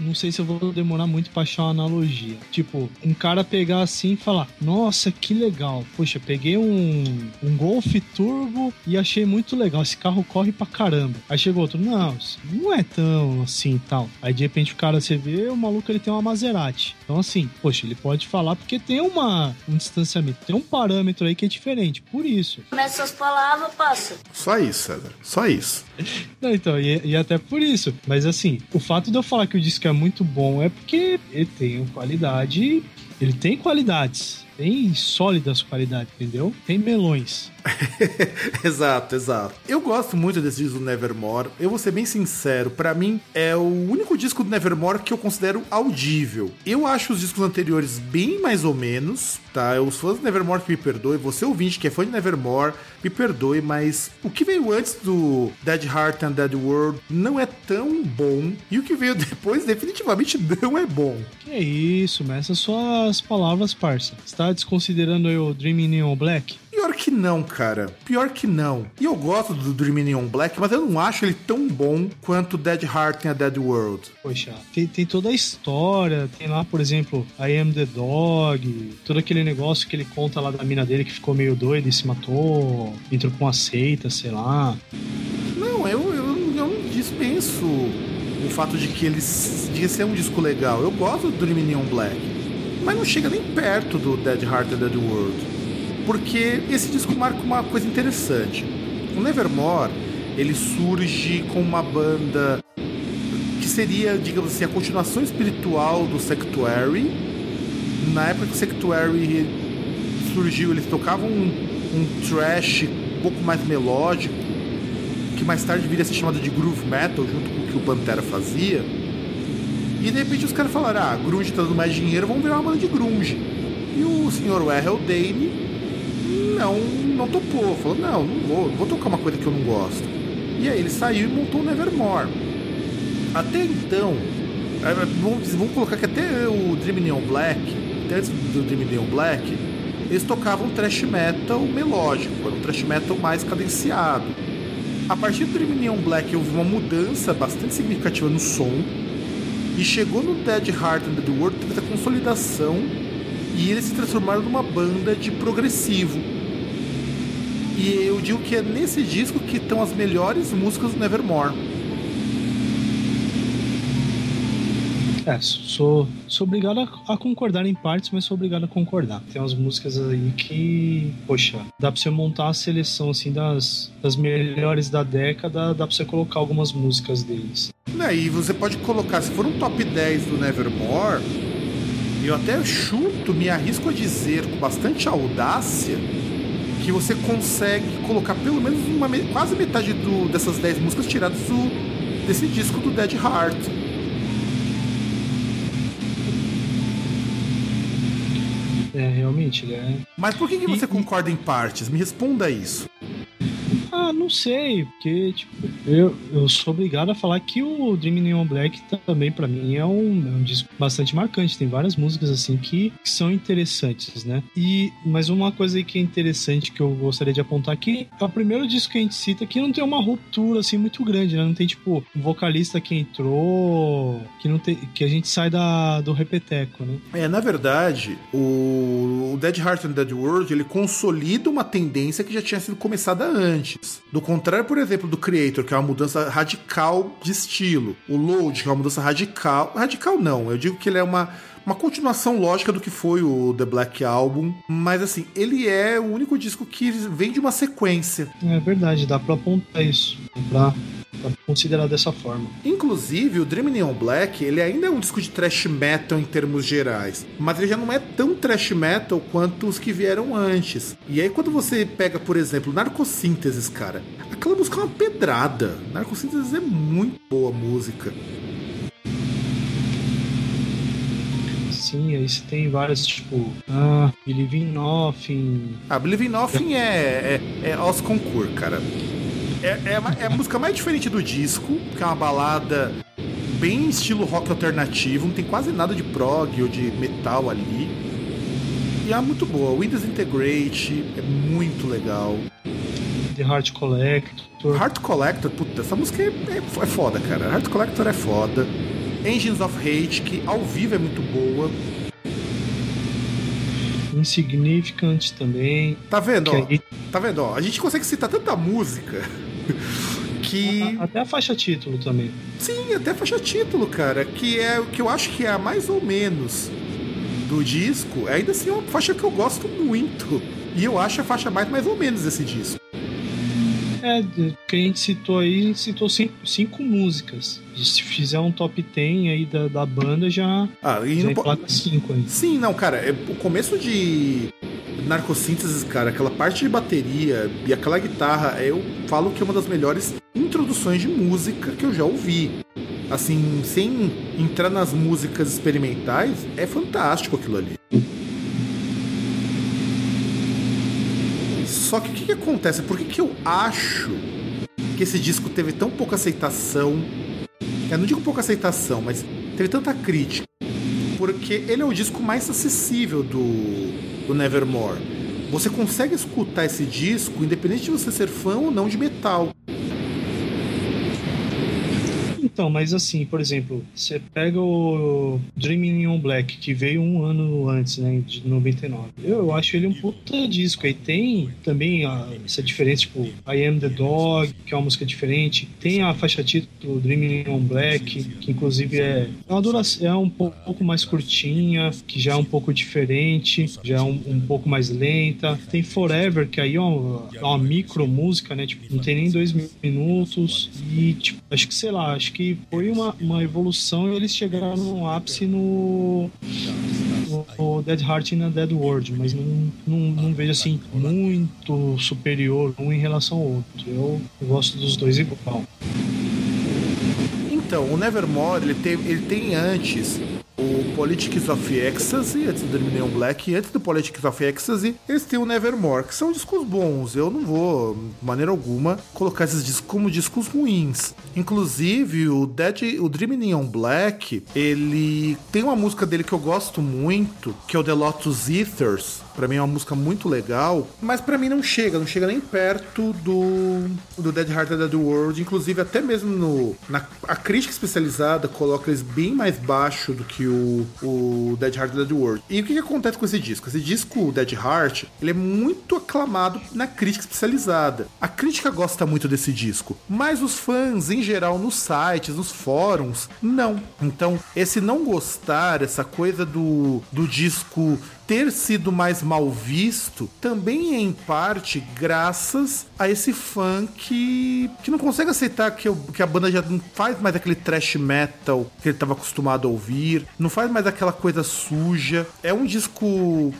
Não sei se eu vou demorar muito pra achar uma analogia. Tipo, um cara pegar assim e falar: Nossa, que legal. Poxa, peguei um, um Golf Turbo e achei muito legal. Esse carro corre pra caramba. Aí chegou outro: Não, não é tão assim e tal. Aí de repente o cara você vê, o maluco ele tem uma Maserati. Então, assim, poxa, ele pode falar porque tem uma, um distanciamento, tem um parâmetro aí que é diferente. Por isso. Começa suas palavras, passa. Só isso, César. Só isso. [LAUGHS] Não, então, e, e até por isso. Mas assim, o fato de eu falar que o disco é muito bom é porque ele tem qualidade ele tem qualidades, tem sólidas qualidades, entendeu? Tem melões. [LAUGHS] exato, exato. Eu gosto muito desse disco do Nevermore. Eu vou ser bem sincero, pra mim é o único disco do Nevermore que eu considero audível. Eu acho os discos anteriores bem mais ou menos, tá? Os fãs do Nevermore que me perdoem, você ouvinte que é fã de Nevermore, me perdoe, mas o que veio antes do Dead Heart and Dead World não é tão bom e o que veio depois definitivamente [LAUGHS] não é bom. Que isso, mas essas suas palavras, parça. Você tá desconsiderando aí o Dreaming Neon Black? Pior que não, cara. Pior que não. E eu gosto do Dream Neon Black, mas eu não acho ele tão bom quanto Dead Heart e a Dead World. Poxa, tem, tem toda a história, tem lá, por exemplo, I Am the Dog, todo aquele negócio que ele conta lá da mina dele que ficou meio doida e se matou, entrou com uma seita, sei lá. Não, eu, eu, eu não dispenso o fato de que ele de ser um disco legal. Eu gosto do Dream Neon Black, mas não chega nem perto do Dead Heart and Dead World porque esse disco marca uma coisa interessante. O Nevermore ele surge com uma banda que seria, digamos assim, a continuação espiritual do Sectuary. Na época que o Sectuary surgiu, eles tocavam um, um trash um pouco mais melódico, que mais tarde viria a ser chamado de groove metal, junto com o que o Pantera fazia. E de repente os caras falaram: ah, grunge tá dando mais dinheiro, vamos virar uma banda de grunge. E o senhor Errol Dane não, não topou. Falou, não, não vou, vou tocar uma coisa que eu não gosto. E aí ele saiu e montou o Nevermore. Até então, vamos, vamos colocar que até o Dream Neon Black, até antes do Dream Neon Black, eles tocavam thrash metal melódico, era um thrash metal mais cadenciado. A partir do Dream Neon Black houve uma mudança bastante significativa no som, e chegou no Dead Heart and the World, teve essa consolidação, e eles se transformaram numa banda de progressivo e eu digo que é nesse disco que estão as melhores músicas do Nevermore. É, sou, sou obrigado a, a, concordar em partes, mas sou obrigado a concordar. Tem umas músicas aí que, poxa, dá pra você montar a seleção assim das, das melhores da década, dá pra você colocar algumas músicas deles. É, e você pode colocar, se for um top 10 do Nevermore, eu até chuto, me arrisco a dizer com bastante audácia que você consegue colocar pelo menos uma, quase metade do, dessas 10 músicas tiradas do, desse disco do Dead Heart. É, realmente, ele é. Mas por que, que você e, concorda em partes? Me responda isso. Não sei, porque, tipo, eu, eu sou obrigado a falar que o Dream Neon Black também, para mim, é um, é um disco bastante marcante. Tem várias músicas, assim, que, que, são interessantes, né? E, mas uma coisa aí que é interessante que eu gostaria de apontar aqui é o primeiro disco que a gente cita que não tem uma ruptura, assim, muito grande, né? Não tem, tipo, um vocalista que entrou, que não tem, que a gente sai da, do repeteco, né? É, na verdade, o, o Dead Heart and Dead World, ele consolida uma tendência que já tinha sido começada antes. Do contrário, por exemplo, do Creator, que é uma mudança radical de estilo. O Load, que é uma mudança radical. Radical não, eu digo que ele é uma uma continuação lógica do que foi o The Black Album, mas assim, ele é o único disco que vem de uma sequência. É verdade, dá pra apontar isso. Dá pra considerar dessa forma. Inclusive, o Dream Neon Black, ele ainda é um disco de thrash metal em termos gerais, mas ele já não é tão thrash metal quanto os que vieram antes. E aí quando você pega, por exemplo, Narcossínteses, cara, aquela música é uma pedrada. Narcossínteses é muito boa música. Sim, aí você tem várias, tipo, ah, Believe in Nothing. Ah, Believe in Nothing é, é, é aos concursos, cara. É, é, é, a música mais diferente do disco, que é uma balada bem estilo rock alternativo, não tem quase nada de prog ou de metal ali. E é muito boa. Windows Integrate é muito legal. The Heart Collector. Heart Collector, puta, essa música é, é, é foda, cara. Heart Collector é foda. Engines of Hate, que ao vivo é muito boa. Insignificant também. Tá vendo, ó? Aí... Tá vendo, ó? A gente consegue citar tanta música [LAUGHS] que. Até a faixa título também. Sim, até a faixa título, cara. Que é o que eu acho que é a mais ou menos do disco. Ainda assim é uma faixa que eu gosto muito. E eu acho a faixa mais mais ou menos desse disco. É, que a gente citou aí, a gente citou cinco, cinco músicas. E se fizer um top 10 aí da, da banda, já, Ah, e já não po- emplaca cinco aí. Sim, não, cara, é, o começo de Narcossíntese, cara, aquela parte de bateria e aquela guitarra, eu falo que é uma das melhores introduções de música que eu já ouvi. Assim, sem entrar nas músicas experimentais, é fantástico aquilo ali. Só que o que, que acontece? Por que, que eu acho que esse disco teve tão pouca aceitação? Eu não digo pouca aceitação, mas teve tanta crítica porque ele é o disco mais acessível do, do Nevermore. Você consegue escutar esse disco independente de você ser fã ou não de metal. Então, mas assim, por exemplo, você pega o Dreaming on Black, que veio um ano antes, né, de 99. Eu, acho ele um puta disco. Aí tem também a, essa diferença, tipo, I Am the Dog, que é uma música diferente. Tem a faixa título Dreaming on Black, que inclusive é, é uma duração, é um pouco, pouco mais curtinha, que já é um pouco diferente, já é um, um pouco mais lenta. Tem Forever, que aí é uma, é uma micro música, né? Tipo, não tem nem dois minutos. E, tipo, acho que, sei lá, acho que foi uma, uma evolução e eles chegaram no ápice no, no, Dead Heart in a Dead World, mas não, não, não vejo assim muito superior um em relação ao outro. Eu gosto dos dois igual. Então, o Nevermore, ele tem, ele tem antes o Politics of Ecstasy, antes do Dominion Black, e antes do Politics of Ecstasy, eles têm o Nevermore, que são discos bons. Eu não vou, de maneira alguma, colocar esses discos como discos ruins. Inclusive, o Dead, o Dream Neon Black, ele tem uma música dele que eu gosto muito, que é o The Lotus Ethers. Pra mim é uma música muito legal, mas pra mim não chega, não chega nem perto do, do Dead Heart Dead World. Inclusive, até mesmo no, na a crítica especializada coloca eles bem mais baixo do que o, o Dead Heart Dead World. E o que, que acontece com esse disco? Esse disco, o Dead Heart, ele é muito aclamado na crítica especializada. A crítica gosta muito desse disco, mas os fãs, em geral, nos sites, nos fóruns, não. Então, esse não gostar, essa coisa do, do disco ter sido mais mal visto também é em parte graças a esse fã que, não consegue aceitar que, o- que a banda já não faz mais aquele trash metal que ele estava acostumado a ouvir, não faz mais aquela coisa suja. É um disco,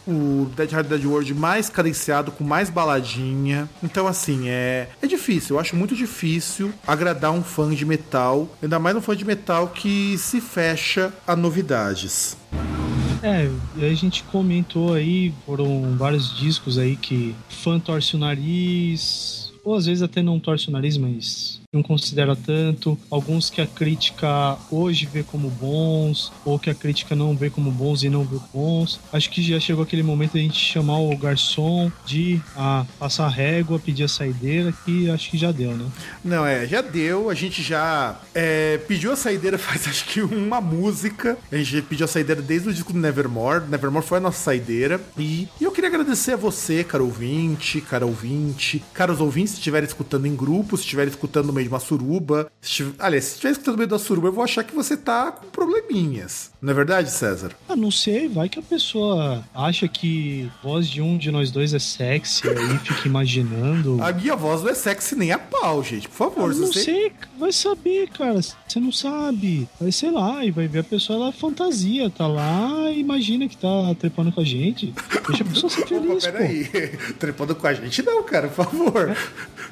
o Dead Hard Dead World, mais cadenciado, com mais baladinha. Então, assim, é, é difícil. Eu acho muito difícil agradar um fã de metal, ainda mais um fã de metal que se fecha a novidades. É, a gente comentou aí, foram vários discos aí que fã torce o nariz, ou às vezes até não torce o nariz, mas não considera tanto. Alguns que a crítica hoje vê como bons, ou que a crítica não vê como bons e não vê bons. Acho que já chegou aquele momento de a gente chamar o garçom de a passar régua, pedir a saideira, que acho que já deu, né? Não, é, já deu. A gente já é, pediu a saideira [LAUGHS] faz acho que uma música. A gente pediu a saideira desde o disco do Nevermore. Nevermore foi a nossa saideira. E, e eu queria agradecer a você, caro ouvinte, cara ouvinte, caros ouvintes, se estiverem escutando em grupo, se estiverem escutando no meio de uma suruba. Se estiver, aliás, se estiver escutando no meio da suruba, eu vou achar que você tá com probleminhas. Não é verdade, César? Ah, não sei, vai que a pessoa acha que voz de um de nós dois é sexy, aí fica imaginando. A minha voz não é sexy nem a pau, gente. Por favor, se não você. sei, vai saber, cara. Você não sabe. Vai, sei lá, e vai ver a pessoa, ela fantasia, tá lá e imagina que tá trepando com a gente. Deixa a pessoa ser Opa, [LAUGHS] feliz, pô. peraí. [LAUGHS] Trepando com a gente, não, cara, por favor.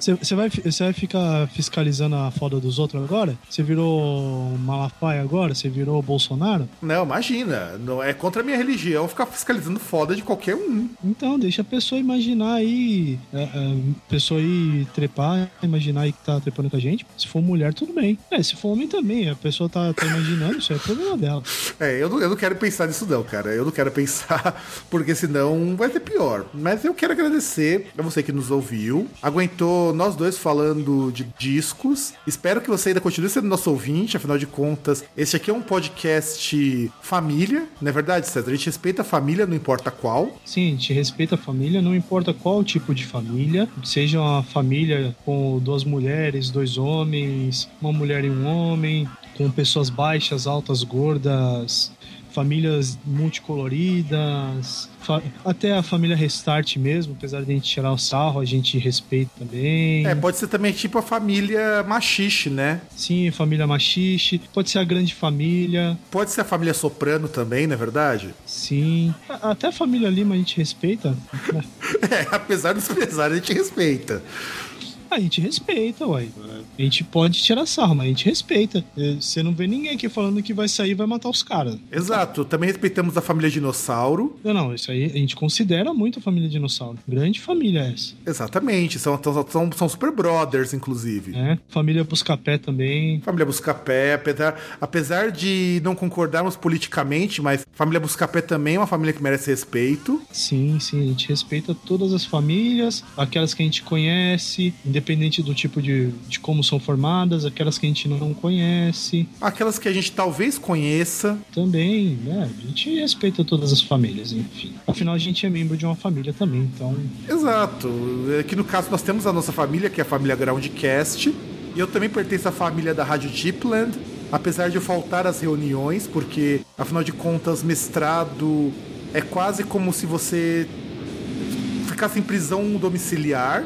Você vai, você vai ficar fiscalizando a foda dos outros agora? Você virou Malafaia agora? Você virou Bolsonaro? Não, imagina. Não é contra a minha religião ficar fiscalizando foda de qualquer um. Então, deixa a pessoa imaginar aí. É, é, pessoa aí trepar, imaginar aí que tá trepando com a gente. Se for mulher, tudo bem. É, se for homem também, a pessoa tá, tá imaginando, isso é problema dela. É, eu não, eu não quero pensar nisso não, cara. Eu não quero pensar, [LAUGHS] porque senão vai ser pior. Mas eu quero agradecer a você que nos ouviu, aguentou nós dois falando de discos. Espero que você ainda continue sendo nosso ouvinte, afinal de contas, este aqui é um podcast família, não é verdade, César? A gente respeita a família, não importa qual. Sim, a gente respeita a família, não importa qual tipo de família, seja uma família com duas mulheres, dois homens, uma mulher e um homem, com pessoas baixas, altas, gordas, famílias multicoloridas, fa- até a família Restart mesmo, apesar de a gente tirar o sarro, a gente respeita também. É, pode ser também tipo a família machixe, né? Sim, família machixe, pode ser a grande família, Pode ser a família soprano também, não é verdade? sim. A- Até a família Lima a gente respeita. [LAUGHS] É, apesar dos pesares, a gente respeita. A gente respeita, uai. A gente pode tirar sarro, mas a gente respeita. Eh, Você não vê ninguém aqui falando que vai sair e vai matar os caras. Exato. Também respeitamos a família dinossauro. Não, não, isso aí a gente considera muito a família dinossauro. Grande família essa. Exatamente. São, são, são, super brothers, inclusive. né? Família Buscapé também. Família Buscapé, apesar, apesar de não concordarmos politicamente, mas família Buscapé também é uma família que merece respeito. Sim, sim, a gente respeita todas as famílias, aquelas que a gente conhece, independente do tipo de, de como são formadas, aquelas que a gente não conhece Aquelas que a gente talvez conheça. também, né? A gente respeita todas as famílias, enfim. Afinal, a gente é membro de uma família também, então. Exato. Aqui no caso nós temos a nossa família, que é a família Groundcast. E eu também pertenço à família da Rádio Deepland. Apesar de eu faltar às reuniões, porque afinal de contas, mestrado é quase como se você ficasse em prisão domiciliar.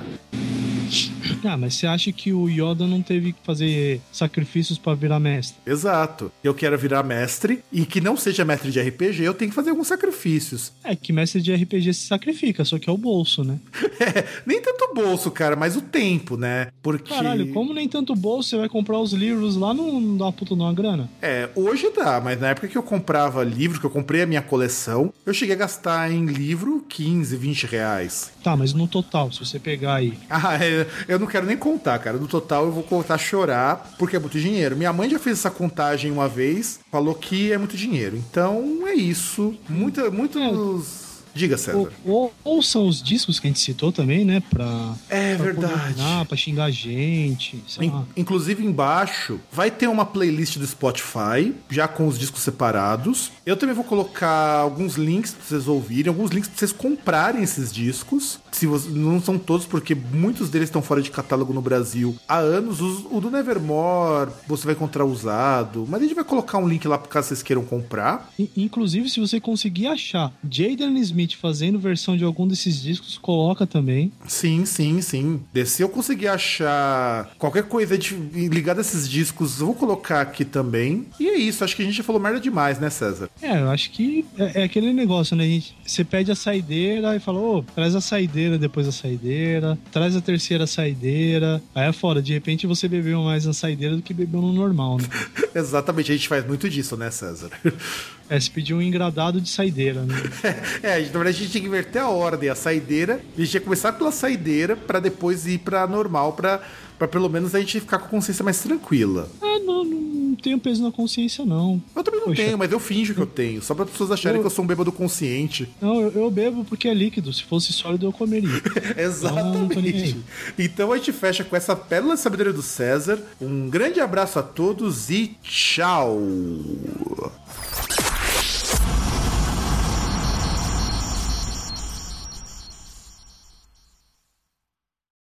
Ah, mas você acha que o Yoda não teve que fazer sacrifícios pra virar mestre? Exato. Eu quero virar mestre e que não seja mestre de RPG, eu tenho que fazer alguns sacrifícios. É que mestre de RPG se sacrifica, só que é o bolso, né? [LAUGHS] É, nem tanto o bolso, cara, mas o tempo, né? Porque. Caralho, como nem tanto bolso você vai comprar os livros lá, não, não dá uma puta de uma grana? É, hoje dá, mas na época que eu comprava livro, que eu comprei a minha coleção, eu cheguei a gastar em livro 15, 20 reais. Tá, mas no total, se você pegar aí. Ah, é, [LAUGHS] eu não quero nem contar, cara. No total eu vou contar chorar, porque é muito dinheiro. Minha mãe já fez essa contagem uma vez, falou que é muito dinheiro. Então é isso. Muita, muitos. Diga, César. Ou, ou, ouçam os discos que a gente citou também, né? Pra. É pra verdade. condenar, pra xingar a gente. In-. Inclusive embaixo vai ter uma playlist do Spotify, já com os discos separados. Eu também vou colocar alguns links pra vocês ouvirem, alguns links pra vocês comprarem esses discos. Se você- não são todos, porque muitos deles estão fora de catálogo no Brasil há anos. Os- o do Nevermore você vai encontrar usado, mas a gente vai colocar um link lá por caso vocês queiram comprar. Inclusive, se você conseguir achar Jaden Smith fazendo versão de algum desses discos, coloca também. Sim, sim, sim. Se eu conseguir achar qualquer coisa de, ligada a esses discos, eu vou colocar aqui também. E é isso, acho que a gente já falou merda demais, né, César? É, eu acho que é, é aquele negócio, né? A gente, você pede a saideira e fala, ô, traz a saideira depois a saideira, traz a terceira saideira. Aí é fora, de repente você bebeu mais na saideira do que bebeu no normal, né? [LAUGHS] Exatamente, a gente faz muito disso, né, César? [LAUGHS] É, se pediu um engradado de saideira, né? [LAUGHS] É, na verdade a gente tinha que inverter a ordem, a saideira. A gente ia começar pela saideira pra depois ir pra normal, pra, pra pelo menos a gente ficar com a consciência mais tranquila. Ah, não, não tenho peso na consciência, não. Eu também não Poxa. tenho, mas eu finjo que eu tenho, só para pessoas acharem Eu- que eu sou um bêbado consciente. Não, eu, eu bebo porque é líquido. Se fosse sólido, eu comeria. [LAUGHS] Exatamente. aí. Então a gente fecha com essa pérola sabedoria do César. Um grande abraço a todos e tchau!